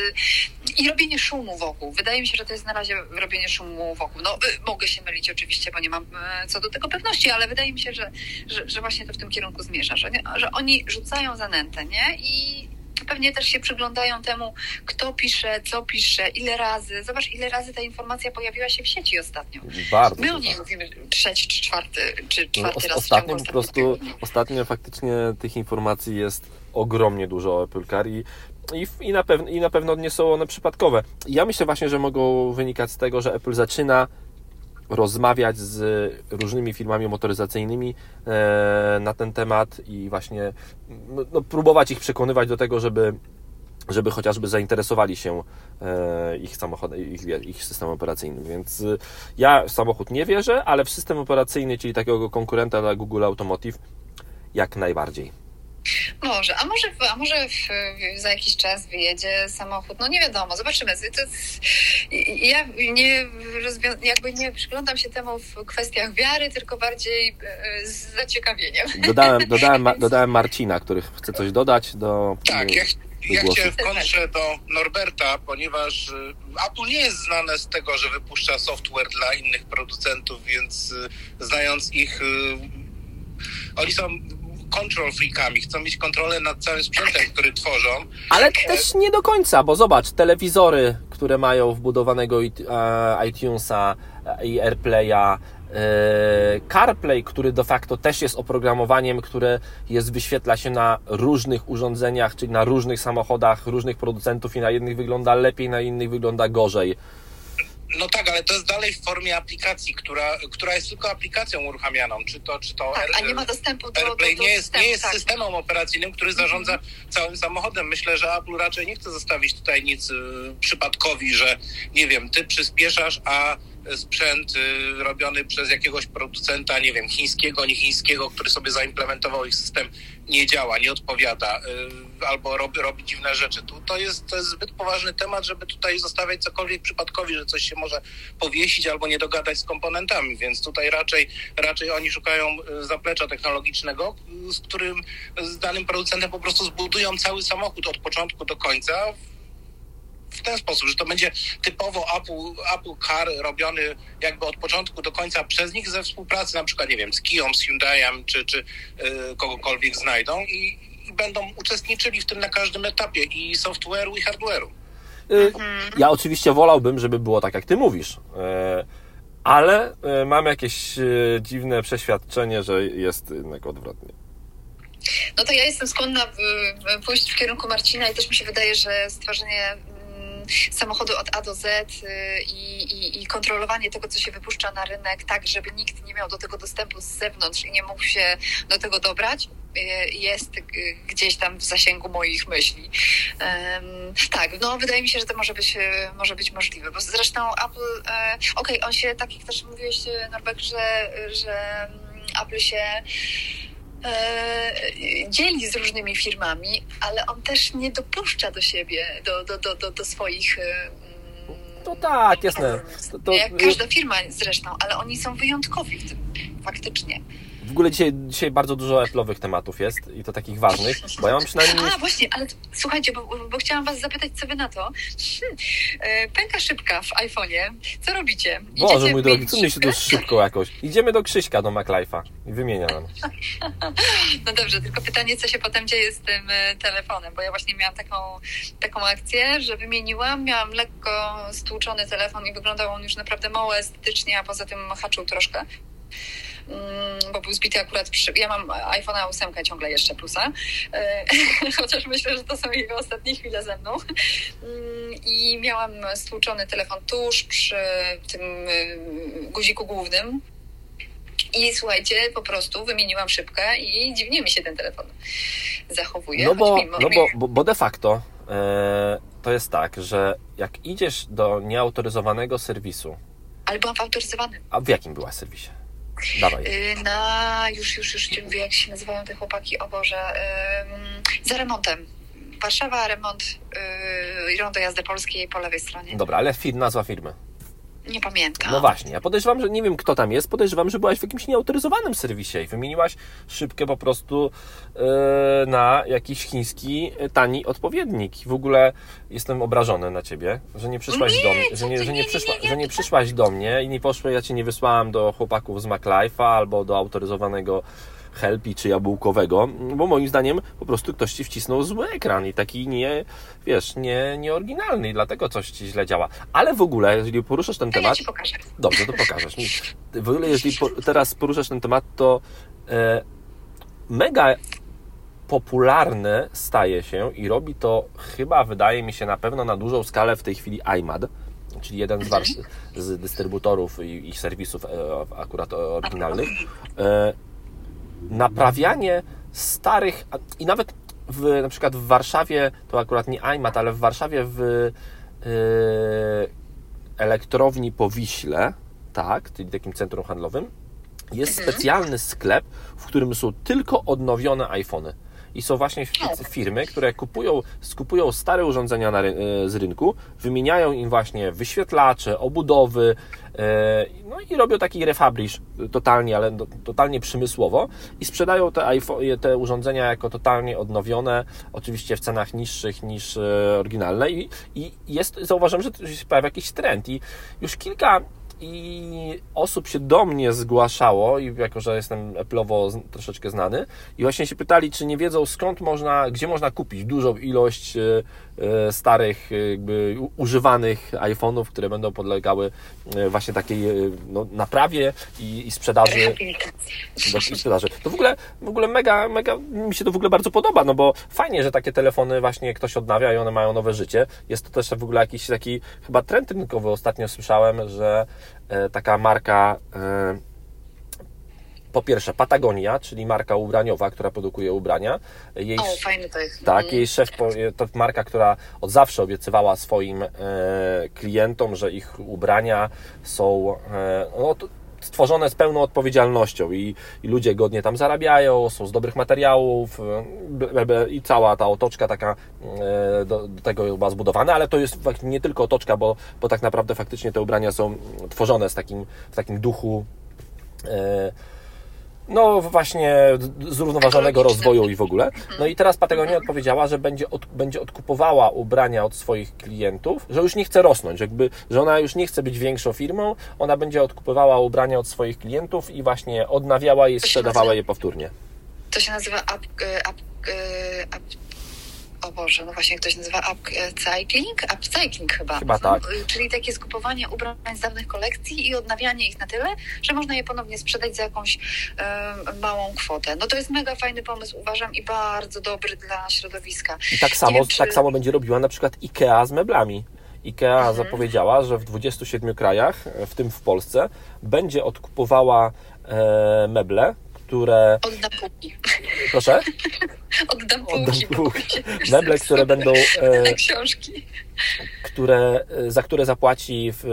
i robienie szumu wokół. Wydaje mi się, że to jest na razie robienie szumu wokół. No, mogę się mylić oczywiście, bo nie mam co do tego pewności, ale wydaje mi się, że, że, że właśnie to w tym kierunku zmierza, że, że oni rzucają zanętę, nie? I pewnie też się przyglądają temu, kto pisze, co pisze, ile razy. Zobacz, ile razy ta informacja pojawiła się w sieci ostatnio. Bardzo. My o niej mówimy trzeci, czy czwarty, czy No, czwarty os- raz w ostatnio po prostu, ostatnio faktycznie tych informacji jest ogromnie dużo o Apple Car i, i, i, na pewno, i na pewno nie są one przypadkowe. Ja myślę właśnie, że mogą wynikać z tego, że Apple zaczyna rozmawiać z różnymi firmami motoryzacyjnymi e, na ten temat i właśnie no, próbować ich przekonywać do tego, żeby żeby chociażby zainteresowali się e, ich samochodem, ich, ich systemem operacyjnym. Więc e, ja w samochód nie wierzę, ale w system operacyjny, czyli takiego konkurenta dla Google Automotive, jak najbardziej. Może, a może, a może w, za jakiś czas wyjedzie samochód, no nie wiadomo, zobaczymy. To, ja nie, jakby nie przyglądam się temu w kwestiach wiary, tylko bardziej e, z zaciekawieniem. Dodałem, dodałem, dodałem Marcina, który chce coś dodać do... Tak, ja, ja chciałem w kontrze do Norberta, ponieważ y, Apple nie jest znane z tego, że wypuszcza software dla innych producentów, więc y, znając ich, y, oni są control freakami, chcą mieć kontrolę nad całym sprzętem, który tworzą. Ale też nie do końca, bo zobacz, telewizory, które mają wbudowanego e, iTunesa i AirPlaya, e, CarPlay, który de facto też jest oprogramowaniem, które jest, wyświetla się na różnych urządzeniach, czyli na różnych samochodach, różnych producentów i na jednych wygląda lepiej, na innych wygląda gorzej. No tak, ale to jest dalej w formie aplikacji, która, która jest tylko aplikacją uruchamianą. Czy to, czy to tak, a nie ma dostępu do, AirPlay do, do nie jest, systemu, nie jest tak. systemem operacyjnym, który zarządza mm -hmm. całym samochodem. Myślę, że Apple raczej nie chce zostawić tutaj nic y, przypadkowi, że nie wiem, ty przyspieszasz, a sprzęt y, robiony przez jakiegoś producenta, nie wiem, chińskiego, nie chińskiego, który sobie zaimplementował ich system, nie działa, nie odpowiada y, albo robi, robi dziwne rzeczy. Tu to jest, to jest zbyt poważny temat, żeby tutaj zostawiać cokolwiek przypadkowi, że coś się może powiesić albo nie dogadać z komponentami, więc tutaj raczej, raczej oni szukają y, zaplecza technologicznego, z którym z danym producentem po prostu zbudują cały samochód od początku do końca w ten sposób, że to będzie typowo Apple, Apple Car robiony jakby od początku do końca przez nich ze współpracy na przykład, nie wiem, z Kiją, z Hyundaiem czy, czy yy, kogokolwiek znajdą i, i będą uczestniczyli w tym na każdym etapie i software'u i hardware'u. Yy, ja oczywiście wolałbym, żeby było tak, jak ty mówisz. Yy, ale mam jakieś dziwne przeświadczenie, że jest jednak odwrotnie. No to ja jestem skłonna pójść w kierunku Marcina i też mi się wydaje, że stworzenie samochodu od A do Z y, i, i, i, kontrolowanie tego, co się wypuszcza na rynek, tak, żeby nikt nie miał do tego dostępu z zewnątrz i nie mógł się do tego dobrać, y, jest gdzieś tam w zasięgu moich myśli. tak, no wydaje mi się, że to może być, może być możliwe, bo zresztą Apple, e, okej, okay, on się, tak jak też mówiłeś Norbek, że, że mm, Apple się dzieli z różnymi firmami, ale on też nie dopuszcza do siebie, do, do, do, do, do swoich. E, to tak, jasne. To, to... Jak każda firma zresztą, ale oni są wyjątkowi w tym, faktycznie. W ogóle dzisiaj, dzisiaj bardzo dużo Apple'owych tematów jest i to takich ważnych, bo ja mam przynajmniej... A, właśnie, ale słuchajcie, bo, bo chciałam Was zapytać, co Wy na to. Hmm, pęka szybka w iPhone'ie. Co robicie? Idziecie Boże mój drogi, co mnie się tu szybko jakoś. Idziemy do Krzyśka, do MacLife'a i wymienia nam. no dobrze, tylko pytanie, co się potem dzieje z tym e, telefonem, bo ja właśnie miałam taką, taką akcję, że wymieniłam, miałam lekko stłuczony telefon i wyglądał on już naprawdę mało estetycznie, a poza tym haczył troszkę. Mm, bo był zbity akurat przy... Ja mam iPhone'a 8 ciągle jeszcze plusa, e, chociaż myślę, że to są jego ostatnie chwile ze mną. Mm, I miałam stłuczony telefon tuż przy tym y, guziku głównym, i słuchajcie, po prostu wymieniłam szybkę i dziwnie mi się ten telefon zachowuje. No bo, no bo, bo, bo de facto e, to jest tak, że jak idziesz do nieautoryzowanego serwisu. Ale byłam w autoryzowanym. A w jakim byłaś serwisie? Dawaj. Y, na, już, już, już wiem, jak się nazywają te chłopaki, o Boże, za remontem. Warszawa, remont, yy, rondo jazdy polskiej po lewej stronie. Dobra, ale fir, nazwa firmy. Nie pamiętam. No właśnie, ja podejrzewam, że nie wiem kto tam jest, podejrzewam, że byłaś w jakimś nieautoryzowanym serwisie i wymieniłaś szybkę po prostu yy, na jakiś chiński e, tani odpowiednik. W ogóle jestem obrażony na ciebie, że nie przyszłaś nie, do mnie, że nie, że nie, przyszła, że nie przyszłaś do mnie i nie poszły, ja cię nie wysłałam do chłopaków z MacLife'a albo do autoryzowanego Helpi czy jabłkowego, bo moim zdaniem po prostu ktoś ci wcisnął zły ekran i taki nie, wiesz, nie, nieoryginalny i dlatego coś ci źle działa. Ale w ogóle, jeżeli poruszasz ten to temat... Ja ci pokażę. Dobrze, to pokażesz. W ogóle, jeżeli po, teraz poruszasz ten temat, to e, mega popularne staje się i robi to chyba, wydaje mi się, na pewno na dużą skalę w tej chwili iMad czyli jeden z, wars- z dystrybutorów i, i serwisów e, akurat oryginalnych, e, naprawianie starych i nawet w, na przykład w Warszawie, to akurat nie iMat, ale w Warszawie w e, elektrowni po Wiśle, tak, czyli takim centrum handlowym, jest specjalny sklep, w którym są tylko odnowione iPhony. I są właśnie fi- firmy, które kupują, skupują stare urządzenia na, e, z rynku, wymieniają im właśnie wyświetlacze, obudowy, e, no i robią taki refabrish totalnie, ale totalnie przemysłowo i sprzedają te, iPhone, te urządzenia jako totalnie odnowione, oczywiście w cenach niższych niż e, oryginalne i, i jest, zauważyłem, że tu się pojawia jakiś trend i już kilka i osób się do mnie zgłaszało, i jako że jestem Apple'owo troszeczkę znany, i właśnie się pytali, czy nie wiedzą skąd można, gdzie można kupić dużą ilość e, starych, e, jakby używanych iPhone'ów, które będą podlegały e, właśnie takiej e, no, naprawie i, i sprzedaży do sprzedaży. To w ogóle, w ogóle mega, mega, mi się to w ogóle bardzo podoba, no bo fajnie, że takie telefony właśnie ktoś odnawia i one mają nowe życie. Jest to też w ogóle jakiś taki chyba trend rynkowy. Ostatnio słyszałem, że e, taka marka e, po pierwsze Patagonia, czyli marka ubraniowa, która produkuje ubrania. Jej, O, fajny to jest. tak, Mm. jej szef po- to marka, która od zawsze obiecywała swoim e, klientom, że ich ubrania są e, no, stworzone z pełną odpowiedzialnością i, i ludzie godnie tam zarabiają, są z dobrych materiałów e, i cała ta otoczka taka e, do, do tego była zbudowana, ale to jest nie tylko otoczka, bo, bo tak naprawdę faktycznie te ubrania są tworzone z takim, w takim duchu e, no właśnie zrównoważonego rozwoju i w ogóle. No i teraz Patagonia odpowiedziała, że będzie, od, będzie odkupowała ubrania od swoich klientów, że już nie chce rosnąć, że jakby, że ona już nie chce być większą firmą, ona będzie odkupowała ubrania od swoich klientów i właśnie odnawiała je sprzedawała je powtórnie. To się nazywa up, e, up, e, up, o Boże, no właśnie się nazywa upcycling? Upcycling chyba. Chyba tak. Mhm. Czyli takie skupowanie ubrań z dawnych kolekcji i odnawianie ich na tyle, że można je ponownie sprzedać za jakąś em, małą kwotę. No to jest mega fajny pomysł, uważam, i bardzo dobry dla środowiska. I tak samo, wiem, czy- tak samo będzie robiła na przykład IKEA z meblami. IKEA Mhm. zapowiedziała, że w 27 krajach, w tym w Polsce, będzie odkupowała e, meble, które... Oddam półki. Proszę? Oddam Oddam półki. bo półki. Meble, które będą... E, książki. które, e, za które zapłaci, w,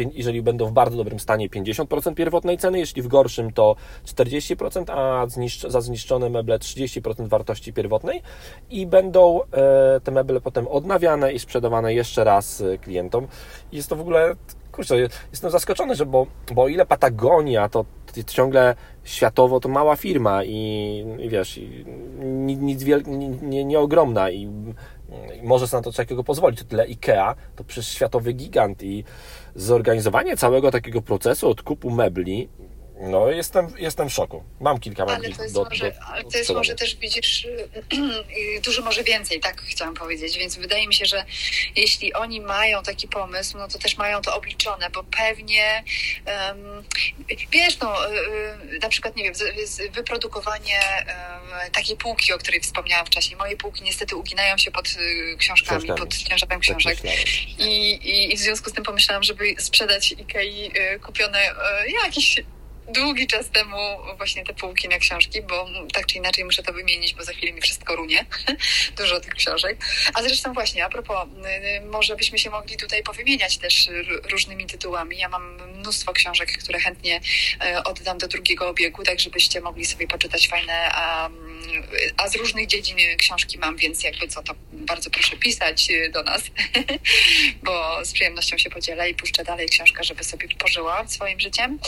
e, jeżeli będą w bardzo dobrym stanie, 50% pierwotnej ceny, jeśli w gorszym to 40%, a zniszcz, za zniszczone meble 30% wartości pierwotnej i będą e, te meble potem odnawiane i sprzedawane jeszcze raz klientom. Jest to w ogóle, kurczę, jestem zaskoczony, że bo, bo ile Patagonia to t- ciągle światowo to mała firma i, i wiesz, i ni- nic wiel, nie, nie, ogromna i i może sobie na to takiego pozwolić. O tyle IKEA to przecież światowy gigant i zorganizowanie całego takiego procesu odkupu mebli, no jestem, jestem w szoku. Mam kilka Ale mebli to jest, do, może, do, ale to jest może też, widzisz, dużo może więcej, tak chciałam powiedzieć. Więc wydaje mi się, że jeśli oni mają taki pomysł, no to też mają to obliczone, bo pewnie em, wiesz, no, y, y, na przykład, nie wiem, wyprodukowanie em, takiej półki, o której wspomniałam wcześniej. Moje półki niestety uginają się pod y, książkami, Książkami. pod ciężarem książek. I, i, I w związku z tym pomyślałam, żeby sprzedać Ikei kupione y, jakiś długi czas temu właśnie te półki na książki, bo tak czy inaczej muszę to wymienić, bo za chwilę mi wszystko runie. Dużo tych książek. A zresztą właśnie, a propos, y, może byśmy się mogli tutaj powymieniać też różnymi tytułami. Ja mam mnóstwo książek, które chętnie y, oddam do drugiego obiegu, tak żebyście mogli sobie poczytać fajne, a, a z różnych dziedzin książki mam, więc jakby co, to bardzo proszę pisać y, do nas, bo z przyjemnością się podzielę i puszczę dalej książkę, żeby sobie pożyła swoim życiem.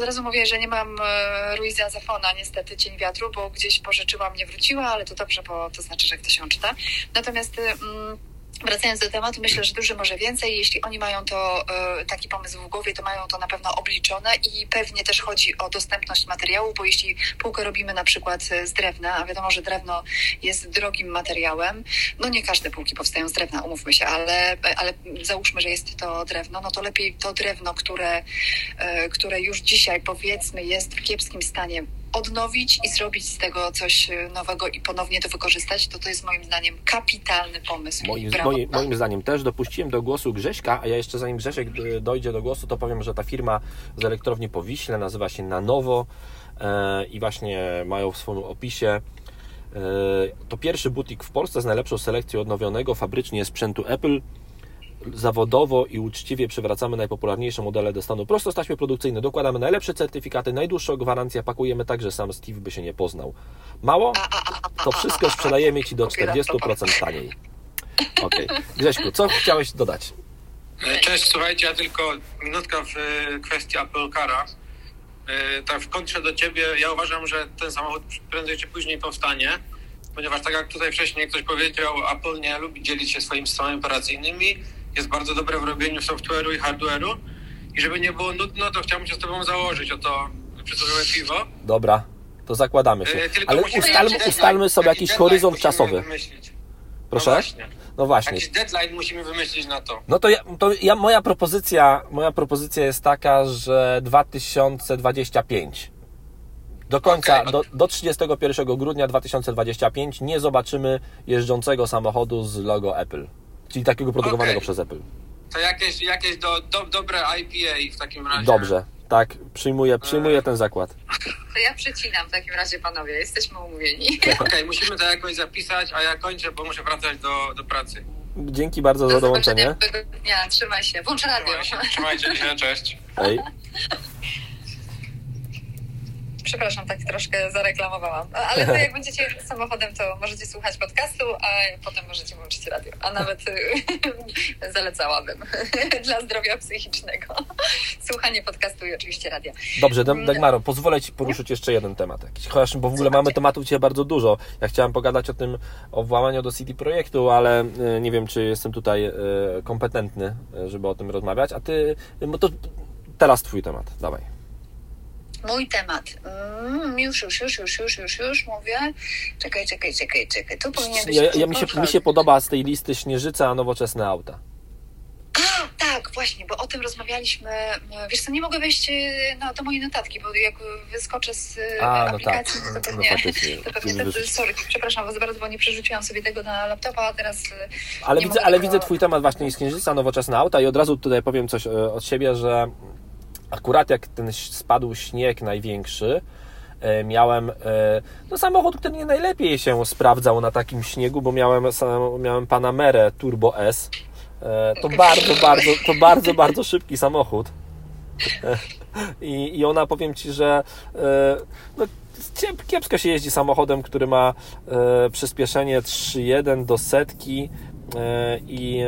E, Od razu mówię, że nie mam e, Ruiza Zafona, niestety Cień Wiatru, bo gdzieś pożyczyłam, nie wróciła, ale to dobrze, bo to znaczy, że ktoś ją czyta. Natomiast e, mm, Wracając do tematu, myślę, że duży może więcej. Jeśli oni mają to e, taki pomysł w głowie, to mają to na pewno obliczone i pewnie też chodzi o dostępność materiału, bo jeśli półkę robimy na przykład e, z drewna, a wiadomo, że drewno jest drogim materiałem, no nie każde półki powstają z drewna, umówmy się, ale, ale załóżmy, że jest to drewno, no to lepiej to drewno, które, e, które już dzisiaj powiedzmy jest w kiepskim stanie, odnowić i zrobić z tego coś e, nowego i ponownie to wykorzystać, to to jest moim zdaniem kapitalny pomysł. Moim, moim, moim zdaniem też dopuściłem do głosu Grześka, a ja jeszcze zanim Grzesiek e, dojdzie do głosu, to powiem, że ta firma z elektrowni Powiśle nazywa się Nanowo e, i właśnie mają w swoim opisie e, to pierwszy butik w Polsce z najlepszą selekcją odnowionego fabrycznie sprzętu Apple. Zawodowo i uczciwie przywracamy najpopularniejsze modele do stanu prosto z taśmy produkcyjnej. Dokładamy najlepsze certyfikaty, najdłuższą gwarancję, pakujemy tak, że sam Steve by się nie poznał. Mało? To wszystko sprzedajemy Ci do 40% taniej. Okej. Grześku, co chciałeś dodać? Cześć, słuchajcie, ja tylko minutka w e, kwestii Apple Cara. E, Tak w kontrze do Ciebie, ja uważam, że ten samochód prędzej czy później powstanie, ponieważ tak jak tutaj wcześniej ktoś powiedział, Apple nie lubi dzielić się swoimi systemami operacyjnymi, jest bardzo dobre w robieniu software'u i hardware'u i żeby nie było nudno, to chciałbym się z Tobą założyć o to przysłowiowe piwo. Dobra, to zakładamy się. Tylko Ale ustalmy, ustalmy sobie jakiś jakiś horyzont czasowy. Wymyślić. Proszę? No właśnie. No właśnie. Jakiś deadline musimy wymyślić na to. No to, ja, to ja, moja propozycja, moja propozycja jest taka, że 2025. Do końca, Okej. do, do 31 grudnia 2025 nie zobaczymy jeżdżącego samochodu z logo Apple. Czyli takiego produkowanego Okej. przez Apple. To jakieś, jakieś do, do, dobre IPA w takim razie. Dobrze, tak, przyjmuję, przyjmuję ten zakład. To ja przecinam w takim razie, panowie, jesteśmy umówieni. Okej, musimy to jakoś zapisać, a ja kończę, bo muszę wracać do, do pracy. Dzięki bardzo za Do dołączenie. zobaczenia miłego dnia, trzymaj się. Włącz radio. Trzymaj się, trzymajcie się, cześć. Hej. Przepraszam, tak troszkę zareklamowałam. Ale to jak będziecie jechać samochodem, to możecie słuchać podcastu, a potem możecie włączyć radio. A nawet y, zalecałabym dla zdrowia psychicznego. Słuchanie podcastu i oczywiście radia. Dobrze, Dam- Dagmaro, pozwolę Ci poruszyć jeszcze jeden temat jakiś. Chociaż, bo w ogóle mamy tematów dzisiaj bardzo dużo. Ja chciałem pogadać o tym, o włamaniu do City Projektu, ale e, nie wiem, czy jestem tutaj e, kompetentny, żeby o tym rozmawiać. A Ty, no to teraz Twój temat, dawaj. Mój temat. Mm, już, już, już, już, już, już, już mówię. Czekaj, czekaj, czekaj, czekaj. Tu powinien być... Ja, ja, mi, się, mi się podoba z tej listy śnieżyca, nowoczesne auta. A, tak, właśnie, bo o tym rozmawialiśmy. Wiesz co, nie mogę wejść no, do mojej notatki, bo jak wyskoczę z y, A, no aplikacji, tak. to No pewnie... faktycznie. To pewnie wyrzucisz. sorry, przepraszam was bardzo, bo nie przerzuciłam sobie tego na laptopa, a teraz... y, Ale, widzę, ale tego- widzę Twój temat właśnie jest śnieżyca, nowoczesne auta i od razu tutaj powiem coś od siebie, że akurat jak ten spadł śnieg największy, e, miałem e, no, samochód, który nie najlepiej się sprawdzał na takim śniegu, bo miałem, miałem Panamerę Turbo S. E, To bardzo, bardzo, to bardzo, bardzo szybki samochód. I, I ona powiem Ci, że no, kiepsko się jeździ samochodem, który ma przyspieszenie 3,1 do setki i...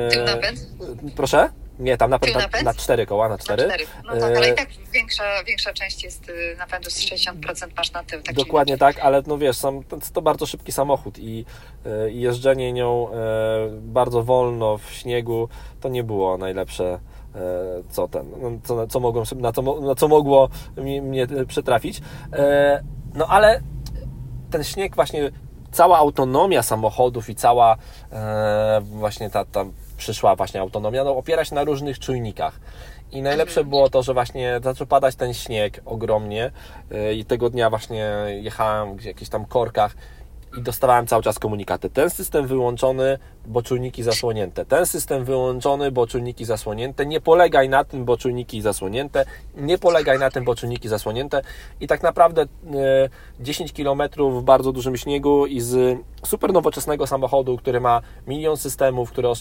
Proszę? Nie, tam napęd Tył na, napęd? na 4 koła, na 4. Na cztery. No tak, ale E, i tak większa, większa część jest y, napędu z 60% masz na tył. Tak Dokładnie tak, ale no wiesz, sam, to, bardzo szybki samochód i, e, i jeżdżenie nią e, bardzo wolno w śniegu to nie było najlepsze, e, co ten, no, co, co mogłem na, co, na co mogło mi, mnie e, przytrafić. E, No ale ten śnieg właśnie, cała autonomia samochodów i cała e, właśnie ta, ta przyszła właśnie autonomia, no opiera się na różnych czujnikach. I najlepsze było to, że właśnie zaczął padać ten śnieg ogromnie e, i tego dnia właśnie jechałem gdzieś w jakichś tam korkach i dostawałem cały czas komunikaty. Ten system wyłączony, bo czujniki zasłonięte. Ten system wyłączony, bo czujniki zasłonięte. Nie polegaj na tym, bo czujniki zasłonięte. Nie polegaj na tym, bo czujniki zasłonięte. I tak naprawdę e, 10 km w bardzo dużym śniegu i z super nowoczesnego samochodu, który ma milion systemów, który o,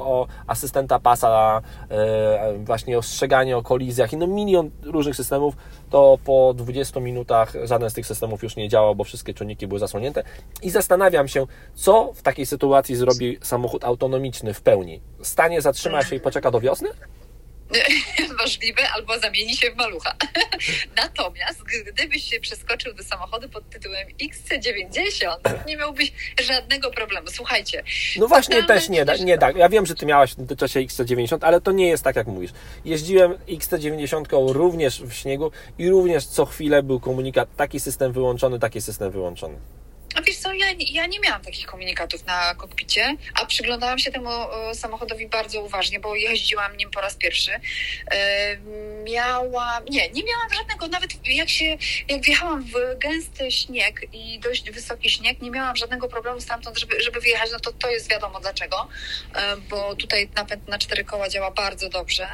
o asystenta pasa, e, właśnie ostrzeganie o kolizjach i no milion różnych systemów, to po 20 minutach żaden z tych systemów już nie działał, bo wszystkie czujniki były zasłonięte. I zastanawiam się, co w takiej sytuacji zrobi samochód autonomiczny w pełni. Stanie, zatrzyma się i poczeka do wiosny? Możliwe, albo zamieni się w malucha. Natomiast gdybyś się przeskoczył do samochodu pod tytułem XC90, nie miałbyś żadnego problemu. Słuchajcie, No właśnie też nie, da, nie tak. Ja wiem, że ty miałaś w dotychczasie XC90, ale to nie jest tak, jak mówisz. Jeździłem XC90 również w śniegu i również co chwilę był komunikat, taki system wyłączony, taki system wyłączony. Wiesz co, ja, ja nie miałam takich komunikatów na kokpicie, a przyglądałam się temu e, samochodowi bardzo uważnie, bo jeździłam nim po raz pierwszy. E, miałam, nie, nie miałam żadnego, nawet jak się, jak wjechałam w gęsty śnieg i dość wysoki śnieg, nie miałam żadnego problemu stamtąd, żeby, żeby wyjechać, no to to jest wiadomo dlaczego, e, bo tutaj napęd na cztery koła działa bardzo dobrze.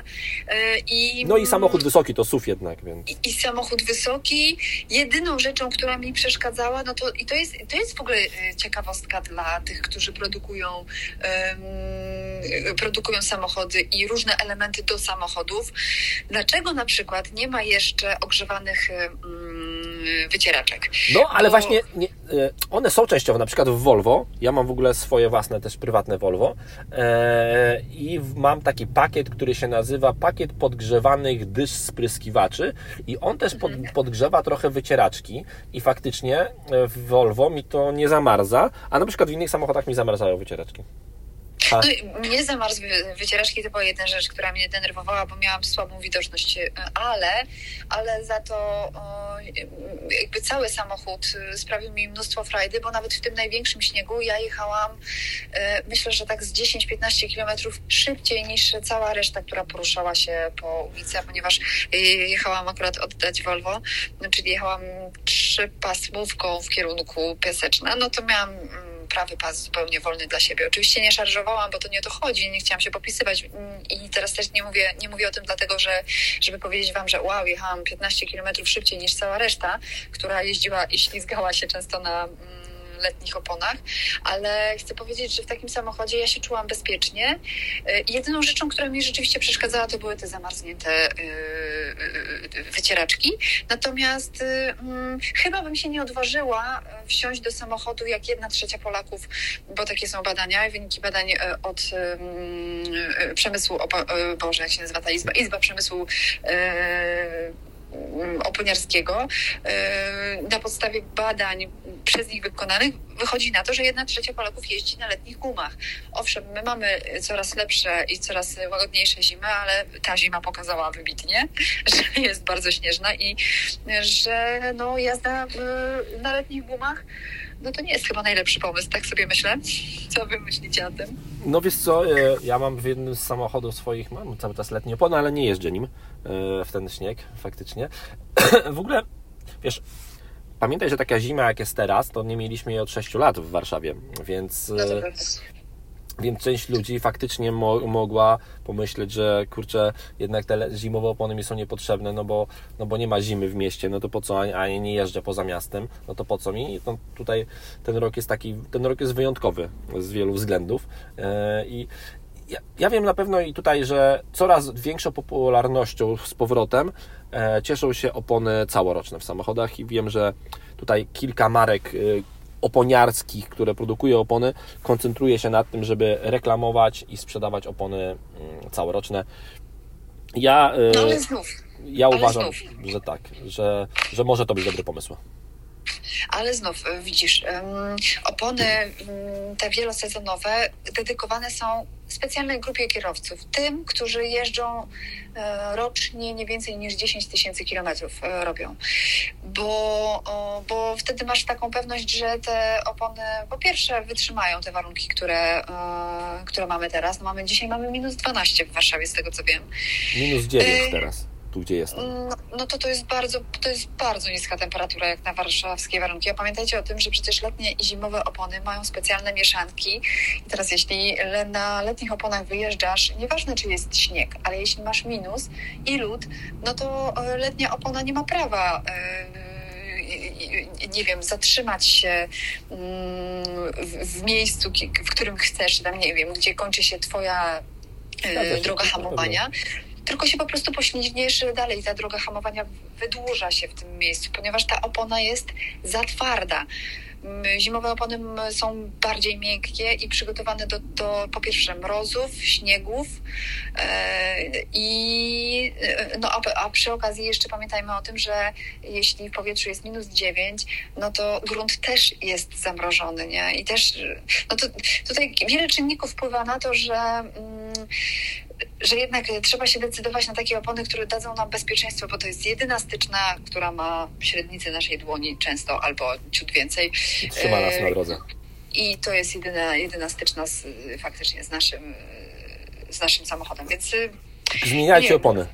I, No i samochód wysoki to SUV jednak, więc... i, i samochód wysoki. Jedyną rzeczą, która mi przeszkadzała, no to i to jest, to jest w ogóle e, ciekawostka dla tych, którzy produkują, em, produkują samochody i różne elementy do samochodów. Dlaczego na przykład nie ma jeszcze ogrzewanych em, wycieraczek? No, ale Bo- właśnie nie, e, one są częściowo, na przykład w Volvo. Ja mam w ogóle swoje własne, też prywatne Volvo. E, I mam taki pakiet, który się nazywa pakiet podgrzewanych dysz spryskiwaczy. I on też pod, podgrzewa trochę wycieraczki. I faktycznie e, w Volvo mi to nie zamarza, a na przykład w innych samochodach mi zamarzają wycieraczki. No, i mnie zamarz wy- wycieraczki to była jedna rzecz, która mnie denerwowała, bo miałam słabą widoczność, e, ale, ale za to jakby cały samochód e, sprawił mi mnóstwo frajdy, bo nawet w tym największym śniegu ja jechałam e, myślę, że tak z 10-15 kilometrów szybciej niż cała reszta, która poruszała się po ulicy, ponieważ jechałam akurat oddać Volvo, czyli jechałam trzypasmówką w kierunku Piaseczna, no to miałam mm, prawy pas zupełnie wolny dla siebie. Oczywiście nie szarżowałam, bo to nie o to chodzi, nie chciałam się popisywać i teraz też nie mówię, nie mówię o tym dlatego, że żeby powiedzieć wam, że wow, jechałam 15 kilometrów szybciej niż cała reszta, która jeździła i ślizgała się często na mm, letnich oponach, ale chcę powiedzieć, że w takim samochodzie ja się czułam bezpiecznie. Y, Jedyną rzeczą, która mi rzeczywiście przeszkadzała, to były te zamarznięte y, y, wycieraczki. Natomiast mm, chyba bym się nie odważyła wsiąść do samochodu jak jedna trzecia Polaków, bo takie są badania i wyniki badań od przemysłu, opo- Boże, jak się nazywa ta izba, izba przemysłu y, oponiarskiego. Na podstawie badań przez nich wykonanych wychodzi na to, że jedna trzecia Polaków jeździ na letnich gumach. Owszem, my mamy coraz lepsze i coraz łagodniejsze zimy, ale ta zima pokazała wybitnie, że jest bardzo śnieżna i że no, jazda na letnich gumach no to nie jest chyba najlepszy pomysł, tak sobie myślę. Co wy myślicie o tym? No wiesz co, e, ja mam w jednym z samochodów swoich, mam cały czas letnie opony, ale nie jeżdżę nim e, w ten śnieg, faktycznie. w ogóle, wiesz, pamiętaj, że taka zima jak jest teraz, to nie mieliśmy jej od 6 lat w Warszawie, więc... No e. Więc część ludzi faktycznie mo- mogła pomyśleć, że kurczę, jednak te zimowe opony mi są niepotrzebne, no bo, no bo nie ma zimy w mieście, no to po co, a nie, nie jeżdżę poza miastem, no to po co mi? No tutaj ten rok jest taki, ten rok jest wyjątkowy z wielu względów e, i ja, ja wiem na pewno i tutaj, że coraz większą popularnością z powrotem e, cieszą się opony całoroczne w samochodach i wiem, że tutaj kilka marek e, oponiarskich, które produkują opony, koncentruje się nad tym, żeby reklamować i sprzedawać opony mm, całoroczne. Ja, e, No ale znów, ja ale uważam, znów. że tak, że, że może to być dobry pomysł. Ale znów e, widzisz, opony te wielosezonowe dedykowane są specjalnej grupie kierowców, tym, którzy jeżdżą e, rocznie nie więcej niż 10 tysięcy kilometrów e, robią. Bo, bo wtedy masz taką pewność, że te opony po pierwsze wytrzymają te warunki, które, które mamy teraz. No mamy, dzisiaj mamy minus 12 w Warszawie, z tego co wiem. Minus 9 Ej. teraz, tu gdzie jestem. No, no to to jest bardzo, to jest bardzo niska temperatura jak na warszawskie warunki. A pamiętajcie o tym, że przecież letnie i zimowe opony mają specjalne mieszanki. I teraz jeśli na letnich oponach wyjeżdżasz, nieważne czy jest śnieg, ale jeśli masz minus i lód, no to e, letnia opona nie ma prawa e, nie wiem, zatrzymać się mm, w, miejscu, w którym chcesz, tam nie wiem, gdzie kończy się twoja e, droga hamowania, tylko się po prostu poślizgniesz dalej. Ta droga hamowania wydłuża się w tym miejscu, ponieważ ta opona jest za twarda. Mm, Zimowe opony są bardziej miękkie i przygotowane do, do po pierwsze mrozów, śniegów e, i e, no, a, a przy okazji jeszcze pamiętajmy o tym, że jeśli w powietrzu jest minus 9, no to grunt też jest zamrożony, nie? I też no to, tutaj wiele czynników wpływa na to, że mm, że jednak trzeba się decydować na takie opony, które dadzą nam bezpieczeństwo, bo to jest jedyna styczna, która ma średnicę naszej dłoni często albo ciut więcej. Trzyma nas na drodze. I to jest jedyna, jedyna styczna z, faktycznie z naszym, z naszym samochodem, więc Zmieniajcie Nie. opony.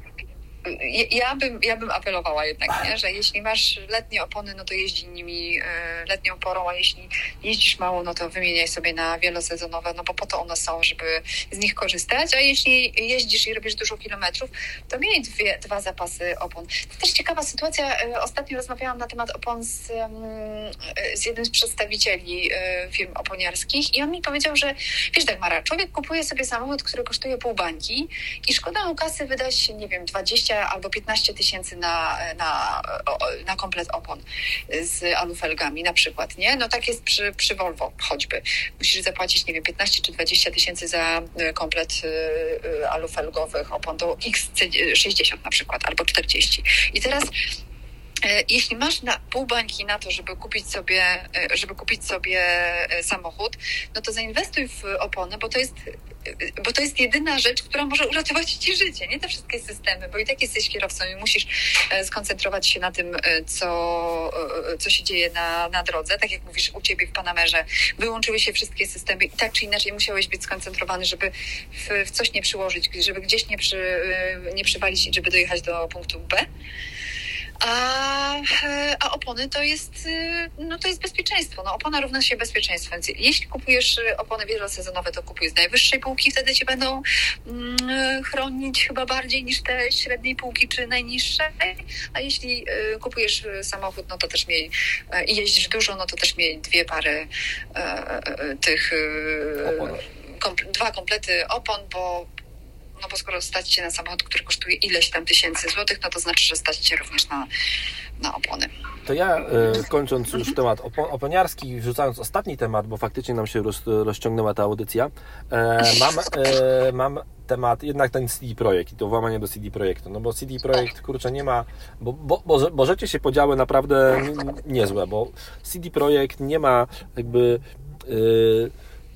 Ja bym, ja bym apelowała jednak, nie? że jeśli masz letnie opony, no to jeździ nimi e, letnią porą, a jeśli jeździsz mało, no to wymieniaj sobie na wielosezonowe, no bo po to one są, żeby z nich korzystać, a jeśli jeździsz i robisz dużo kilometrów, to miej dwie, dwa zapasy opon. To też ciekawa sytuacja, e, ostatnio rozmawiałam na temat opon z, z jednym z przedstawicieli e, firm oponiarskich i on mi powiedział, że wiesz Dagmara, człowiek kupuje sobie samochód, który kosztuje pół bańki i szkoda mu kasy wydać, nie wiem, 20 albo 15 tysięcy na, na, na komplet opon z alufelgami na przykład, nie? No tak jest przy, przy Volvo choćby. Musisz zapłacić, nie wiem, 15 czy 20 tysięcy za e, komplet e, e, alufelgowych opon do XC60 na przykład, albo 40. I teraz Jeśli masz na pół bańki na to, żeby kupić sobie, e, żeby kupić sobie e, samochód, no to zainwestuj w opony, bo to jest, e, bo to jest jedyna rzecz, która może uratować ci życie, nie te wszystkie systemy, bo i tak jesteś kierowcą i musisz e, skoncentrować się na tym, e, co, e, co się dzieje na, na drodze. Tak jak mówisz u ciebie w Panamerze, wyłączyły się wszystkie systemy i tak czy inaczej musiałeś być skoncentrowany, żeby w, w coś nie przyłożyć, żeby gdzieś nie, przy, e, nie przywalić, żeby dojechać do punktu B. A, e, a opony to jest, y, no to jest bezpieczeństwo. No, opona równa się bezpieczeństwo. Więc jeśli kupujesz y, opony wielosezonowe, to kupuj z najwyższej półki, wtedy cię będą mm, y, chronić chyba bardziej niż te średniej półki czy najniższej. A jeśli y, kupujesz y, samochód, no to też miej y, i jeździsz dużo, no to też miej dwie pary e, e, tych y, komple- dwa komplety opon, bo no bo skoro stać się na samochód, który kosztuje ileś tam tysięcy złotych, no to znaczy, że stać się również na, na opony. To ja, e, kończąc już temat opo- oponiarski, wrzucając ostatni temat, bo faktycznie nam się roz, rozciągnęła ta audycja, e, mam, e, mam temat, jednak ten CD Projekt i to włamanie do CD Projektu, no bo CD Projekt, kurczę, nie ma, bo, bo, bo, bo rzeczy się podziały naprawdę niezłe, bo CD Projekt nie ma jakby...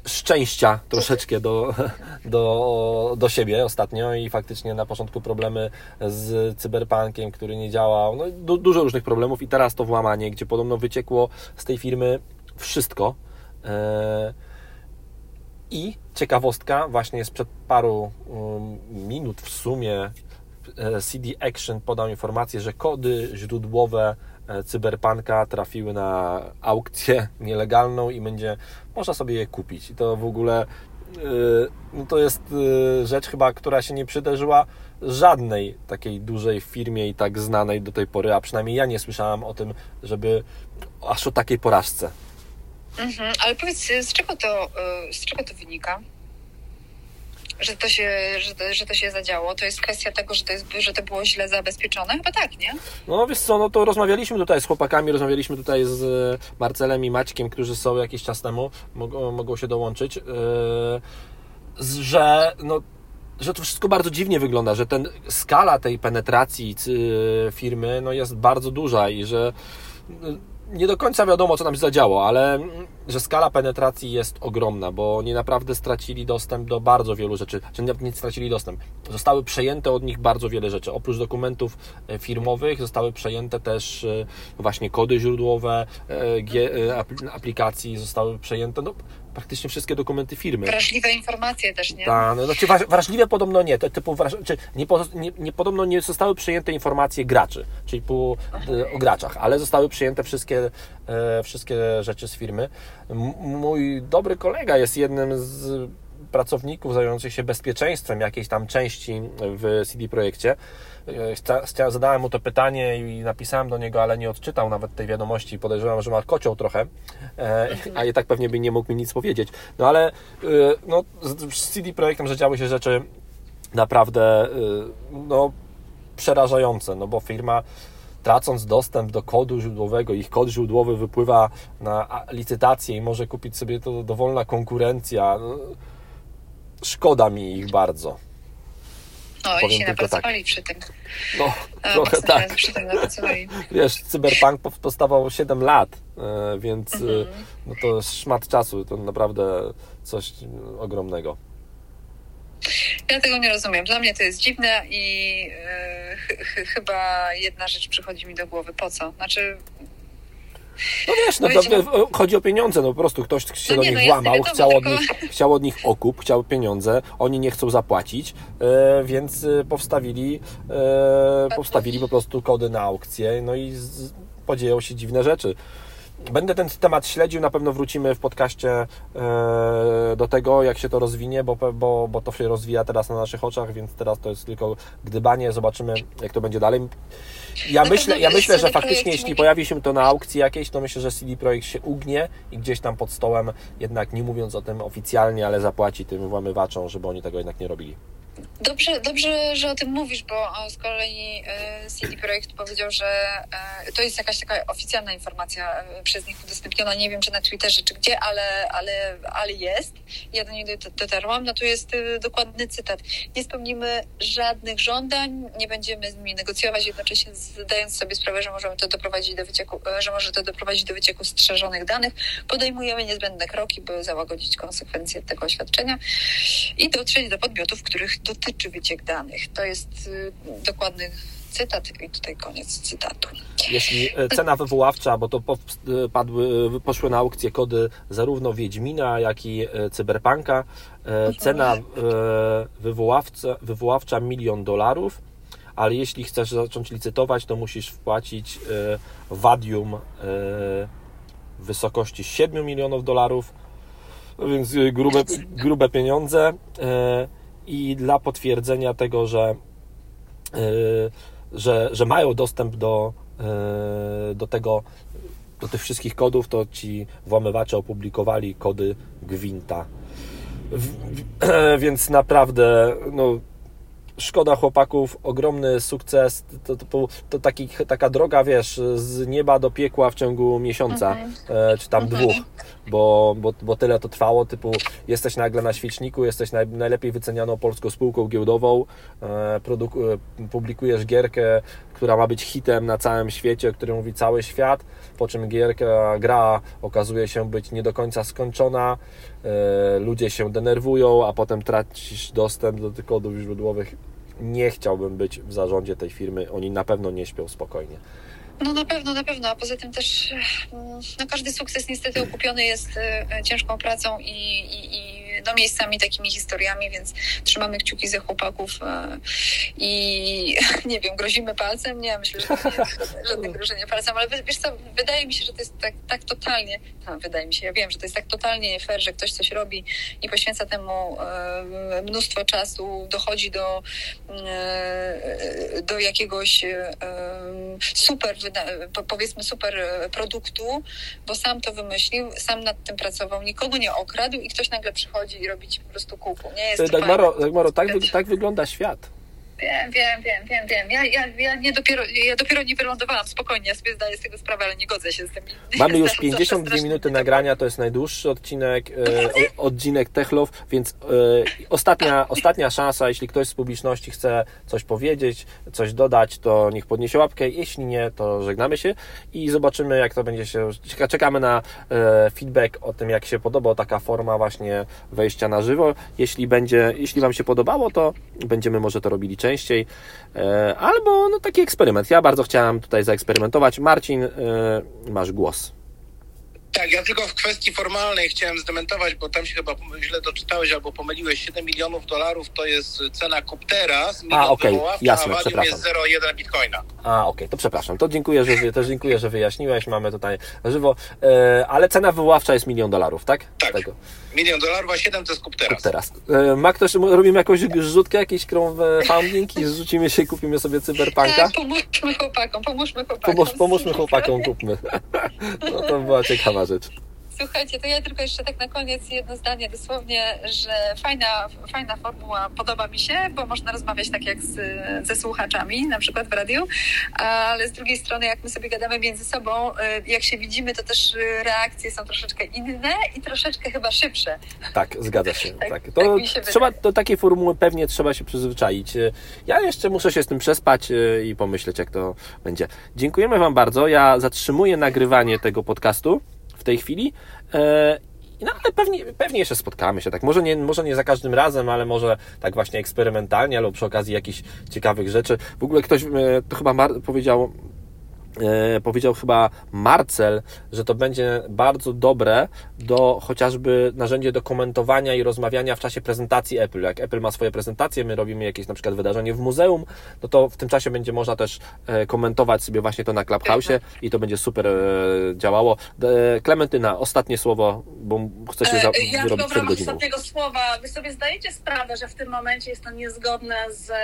szczęścia troszeczkę do, do, do siebie ostatnio i faktycznie na początku problemy z cyberpunkiem, który nie działał, no du, dużo różnych problemów i teraz to włamanie, gdzie podobno wyciekło z tej firmy wszystko. E, I ciekawostka, właśnie sprzed paru um, minut w sumie e, CD Action podał informację, że kody źródłowe Cyberpunka trafiły na aukcję nielegalną i będzie można sobie je kupić. I to w ogóle e, no to jest e, rzecz chyba, która się nie przydarzyła żadnej takiej dużej firmie i tak znanej do tej pory, a przynajmniej ja nie słyszałam o tym, żeby aż o takiej porażce. Mhm, ale powiedz, z czego to, z czego to wynika? Że to, się, że, że to się zadziało? To jest kwestia tego, że to, jest, że to było źle zabezpieczone? Chyba tak, nie? No wiesz co, no to rozmawialiśmy tutaj z chłopakami, rozmawialiśmy tutaj z e, Marcelem i Maćkiem, którzy są jakiś czas temu, mogą, mogą się dołączyć, yy, że no że to wszystko bardzo dziwnie wygląda, że ten skala tej penetracji cy- firmy no jest bardzo duża i że nie do końca wiadomo, co tam się zadziało, ale że skala penetracji jest ogromna, bo oni naprawdę stracili dostęp do bardzo wielu rzeczy, czy nawet nie stracili dostęp. Zostały przejęte od nich bardzo wiele rzeczy. Oprócz dokumentów e, firmowych zostały przejęte też e, właśnie kody źródłowe e, aplikacji, zostały przejęte no, praktycznie wszystkie dokumenty firmy. Wrażliwe informacje też, nie? Tak, no, znaczy wraż- wrażliwe podobno nie, te, typu wraż, czy nie, nie, nie, podobno nie zostały przyjęte informacje graczy, czyli po, o graczach, ale zostały przyjęte wszystkie, e, wszystkie rzeczy z firmy. M- mój dobry kolega jest jednym z pracowników zajmujących się bezpieczeństwem jakiejś tam części w CD Projekcie. E, Zadałem mu to pytanie i napisałem do niego, ale nie odczytał nawet tej wiadomości. Podejrzewam, że ma kocioł trochę, e, a i tak pewnie by nie mógł mi nic powiedzieć. No ale e, no, z CD Projektem że się rzeczy naprawdę no, przerażające, no bo firma tracąc dostęp do kodu źródłowego, ich kod źródłowy wypływa na licytację i może kupić sobie to dowolna konkurencja. No, szkoda mi ich bardzo. No i powiem się tylko napracowali przy tym. No, E, trochę tak. przy tym napracowali. Wiesz, Cyberpunk pow- powstawał 7 lat, e, więc e, Mhm. no to szmat czasu, to naprawdę coś e, ogromnego. Ja tego nie rozumiem. Dla mnie to jest dziwne i e, ch- ch- chyba jedna rzecz przychodzi mi do głowy. Po co? Znaczy, No wiesz, no to Wiecie, e, chodzi o pieniądze, no po prostu ktoś się No do nie, nich no włamał, chciał, od nich, chciał od nich okup, chciał pieniądze, oni nie chcą zapłacić, e, więc e, powstawili, e, powstawili po prostu kody na aukcję, no i z, podzieją się dziwne rzeczy. Będę ten temat śledził, na pewno wrócimy w podcaście e, do tego, jak się to rozwinie, bo, bo, bo to się rozwija teraz na naszych oczach, więc teraz to jest tylko gdybanie, zobaczymy jak to będzie dalej. Ja Na myślę, ja myślę, że faktycznie jeśli pojawi się to na aukcji jakiejś, to myślę, że CD Projekt się ugnie i gdzieś tam pod stołem, jednak nie mówiąc o tym oficjalnie, ale zapłaci tym włamywaczom, żeby oni tego jednak nie robili. Dobrze, dobrze, że o tym mówisz, bo e, z kolei e, CD Projekt powiedział, że e, to jest jakaś taka oficjalna informacja przez nich udostępniona. Nie wiem, czy na Twitterze, czy gdzie, ale, ale, ale jest. Ja do niej dot- dotarłam. No tu jest dokładny cytat. Nie spełnimy żadnych żądań, nie będziemy z nimi negocjować, jednocześnie zdając sobie sprawę, że możemy to doprowadzić do wycieku, że może to doprowadzić do wycieku strzeżonych danych. Podejmujemy niezbędne kroki, by załagodzić konsekwencje tego oświadczenia i dotrzeć do podmiotów, których dotyczy wyciek danych. To jest y, dokładny cytat i tutaj koniec cytatu. Jeśli e, cena wywoławcza, bo to e, padły, e, poszły na aukcję kody zarówno Wiedźmina, jak i Cyberpunka, e, cena wywoławca, wywoławcza milion dolarów, ale jeśli chcesz zacząć licytować, to musisz wpłacić wadium w wysokości 7 milionów dolarów, no więc grube, grube pieniądze i dla potwierdzenia tego, że e, że, że mają dostęp do, e, do tego, do tych wszystkich kodów, to ci włamywacze opublikowali kody Gwinta. W, więc naprawdę, no, szkoda chłopaków, ogromny sukces. To, to, to taki, taka droga, wiesz, z nieba do piekła w ciągu miesiąca, e, czy tam dwóch, bo, bo, bo tyle to trwało. Typu, jesteś nagle na świeczniku, jesteś naj, najlepiej wycenianą polską spółką giełdową, e, produku, e, publikujesz gierkę, która ma być hitem na całym świecie, o którym mówi cały świat, po czym gierka, gra okazuje się być nie do końca skończona, ludzie się denerwują, a potem tracisz dostęp do tych kodów źródłowych. Nie chciałbym być w zarządzie tej firmy, oni na pewno nie śpią spokojnie. No na pewno, na pewno, a poza tym też mm, no, każdy sukces niestety okupiony jest e, ciężką pracą i, i, i no, miejscami takimi historiami, więc trzymamy kciuki za chłopaków e, i nie wiem, grozimy palcem? Nie, myślę, że to nie jest żadne- żadne grożenie palcem, ale wiesz co, wydaje mi się, że to jest tak, tak totalnie, no, wydaje mi się, ja wiem, że to jest tak totalnie nie fair, że ktoś coś robi i poświęca temu e, mnóstwo czasu, dochodzi do, e, do jakiegoś super, powiedzmy super produktu, bo sam to wymyślił, sam nad tym pracował, nikogo nie okradł i ktoś nagle przychodzi i robi ci po prostu kuku. Nie jest Dagmaro. Dagmaro tak, wy- tak wygląda świat. Wiem, wiem, wiem, wiem, wiem. Ja, ja, ja, nie dopiero, ja dopiero nie wylądowałam. Spokojnie, ja sobie zdaję z tego sprawę, ale nie godzę się z tym. Mamy już Zawsze 52 strasznie minuty nagrania, to jest najdłuższy odcinek, e, odcinek Techlow, więc e, ostatnia, ostatnia szansa, jeśli ktoś z publiczności chce coś powiedzieć, coś dodać, to niech podniesie łapkę, jeśli nie, to żegnamy się i zobaczymy jak to będzie się, czeka- czekamy na e, feedback o tym jak się podoba taka forma właśnie wejścia na żywo, jeśli będzie, jeśli Wam się podobało, to będziemy może to robili częściej, e, albo no taki eksperyment, ja bardzo chciałem tutaj zaeksperymentować, Marcin, e, masz głos. Tak, ja tylko w kwestii formalnej chciałem zdementować, bo tam się chyba źle doczytałeś albo pomyliłeś. 7 milionów dolarów to jest cena Kuptera, milion okej, wywoławcza, jasne, a przepraszam. jest 0,1 bitcoina. A, okej, to przepraszam. To dziękuję, że też dziękuję, że wyjaśniłeś. Mamy tutaj żywo. E, ale cena wywoławcza jest milion dolarów, tak? Tak. Tego. Milion dolarów, a 7 to jest Kuptera. Teraz. E, ma ktoś, robimy jakąś rzutkę, jakiś crowdfunding i zrzucimy się i kupimy sobie cyberpunka? Tak, pomóżmy chłopakom, pomóżmy chłopakom. Pomóż, pomóżmy chłopakom, kupmy. No to była ciekawa rzecz. Słuchajcie, to ja tylko jeszcze tak na koniec jedno zdanie dosłownie, że fajna, fajna formuła podoba mi się, bo można rozmawiać tak jak z, ze słuchaczami, na przykład w radiu, ale z drugiej strony jak my sobie gadamy między sobą, y, jak się widzimy, to też y, reakcje są troszeczkę inne i troszeczkę chyba szybsze. Tak, zgadza się. Tak, Tak. tak To mi się trzeba, wydaje. do takiej formuły pewnie trzeba się przyzwyczaić. Ja jeszcze muszę się z tym przespać e, i pomyśleć, jak to będzie. Dziękujemy Wam bardzo. Ja zatrzymuję nagrywanie tego podcastu w tej chwili e, no ale pewnie, pewnie jeszcze spotkamy się, tak, może nie, może nie za każdym razem, ale może tak właśnie eksperymentalnie, albo przy okazji jakichś ciekawych rzeczy. W ogóle ktoś, e, to chyba powiedział, powiedział chyba Marcel, że to będzie bardzo dobre do chociażby narzędzie do komentowania i rozmawiania w czasie prezentacji Apple. Jak Apple ma swoje prezentacje, my robimy jakieś na przykład wydarzenie w muzeum, no to w tym czasie będzie można też e, komentować sobie właśnie to na Clubhouse i to będzie super e, działało. E, Klementyna, ostatnie słowo, bo chcę się za- E, Ja w przed godziną. ostatniego słowa, wy sobie zdajecie sprawę, że w tym momencie jest to niezgodne z e,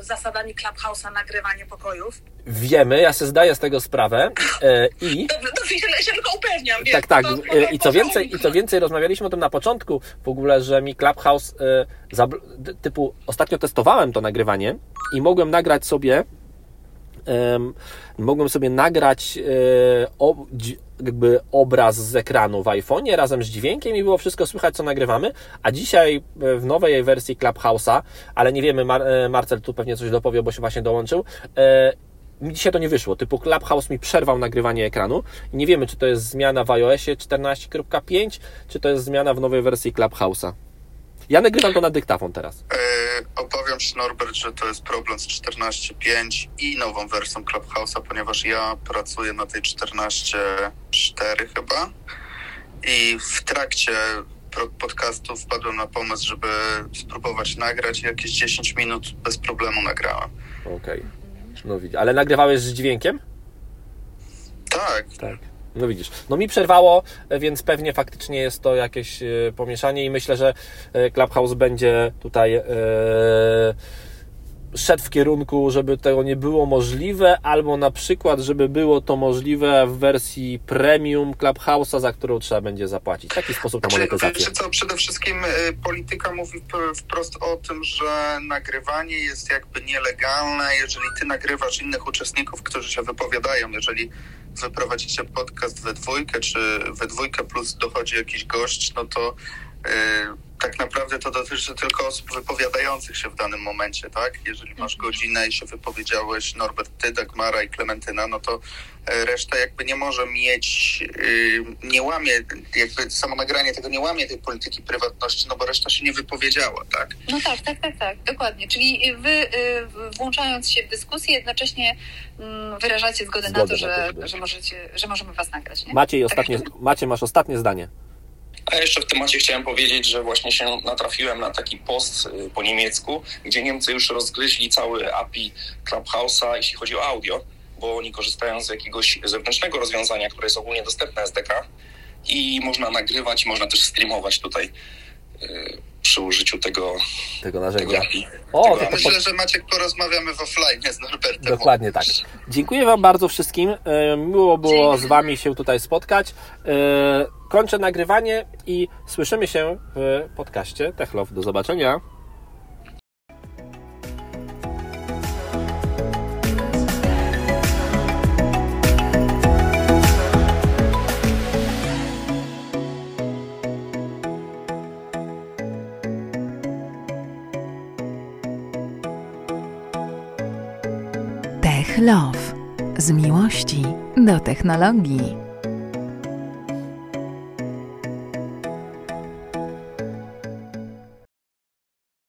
zasadami Clubhouse'a nagrywanie pokojów? Wiemy, ja sobie zdaję z tego sprawę e, i dobrze, ja się tylko upewniam. wiesz, tak, tak. to- to- E, to- I to- co więcej, i co więcej, rozmawialiśmy o tym na początku w ogóle, że mi Clubhouse e, typu ostatnio testowałem to nagrywanie i mogłem nagrać sobie em, mogłem sobie nagrać jakby obraz z ekranu w iPhone'ie razem z dźwiękiem i było wszystko słychać, co nagrywamy, a dzisiaj w nowej wersji Clubhouse'a, ale nie wiemy, Mar- Marcel tu pewnie coś dopowie, bo się właśnie dołączył, mi dzisiaj to nie wyszło. Typu Clubhouse mi przerwał nagrywanie ekranu i nie wiemy, czy to jest zmiana w iOSie 14.5, czy to jest zmiana w nowej wersji Clubhouse'a. Ja nagrywam to na dyktafon teraz. E, obawiam się, Norbert, że to jest problem z 14.5 i nową wersją Clubhouse'a, ponieważ ja pracuję na tej 14.4 chyba i w trakcie podcastu wpadłem na pomysł, żeby spróbować nagrać i jakieś 10 minut bez problemu nagrałem. Okej. No widzisz. Ale nagrywałeś z dźwiękiem? Tak, Tak. No widzisz. No mi przerwało, więc pewnie faktycznie jest to jakieś e, pomieszanie i myślę, że e, Clubhouse będzie tutaj e, szedł w kierunku, żeby tego nie było możliwe, albo na przykład, żeby było to możliwe w wersji premium Clubhouse'a, za którą trzeba będzie zapłacić. W taki sposób na Znaczy, monetyzację. co, przede wszystkim y, polityka mówi wprost o tym, że nagrywanie jest jakby nielegalne, jeżeli ty nagrywasz innych uczestników, którzy się wypowiadają, jeżeli wy prowadzicie podcast we dwójkę, czy we dwójkę plus dochodzi jakiś gość, no to y, tak naprawdę to dotyczy tylko osób wypowiadających się w danym momencie, tak? Jeżeli masz godzinę i się wypowiedziałeś Norbert, ty, Dagmara i Klementyna, no to e, reszta jakby nie może mieć, y, nie łamie, jakby samo nagranie tego nie łamie tej polityki prywatności, no bo reszta się nie wypowiedziała, tak? No tak, tak, tak, tak, dokładnie. Czyli wy y, włączając się w dyskusję, jednocześnie mm, wyrażacie zgodę, na Zgodę to, na to, że, żeby- że, możecie, że możemy was nagrać, nie? Maciej, ostatnie, Macie, masz ostatnie zdanie. A jeszcze w temacie chciałem powiedzieć, że właśnie się natrafiłem na taki post y, po niemiecku, gdzie Niemcy już rozgryźli cały API Clubhouse'a, jeśli chodzi o audio, bo oni korzystają z jakiegoś zewnętrznego rozwiązania, które jest ogólnie dostępne SDK i można nagrywać, można też streamować tutaj y, przy użyciu tego, Tego tego narzędzia. API. O, Tego. Myślę, że Maciek porozmawiamy w offline z Norbertem. Dokładnie tak. Dziękuję Wam bardzo wszystkim. E, Miło było z Wami się tutaj spotkać. E, Kończę nagrywanie i słyszymy się w podcaście Techlow. Do zobaczenia. Tech Love. Z miłości do technologii.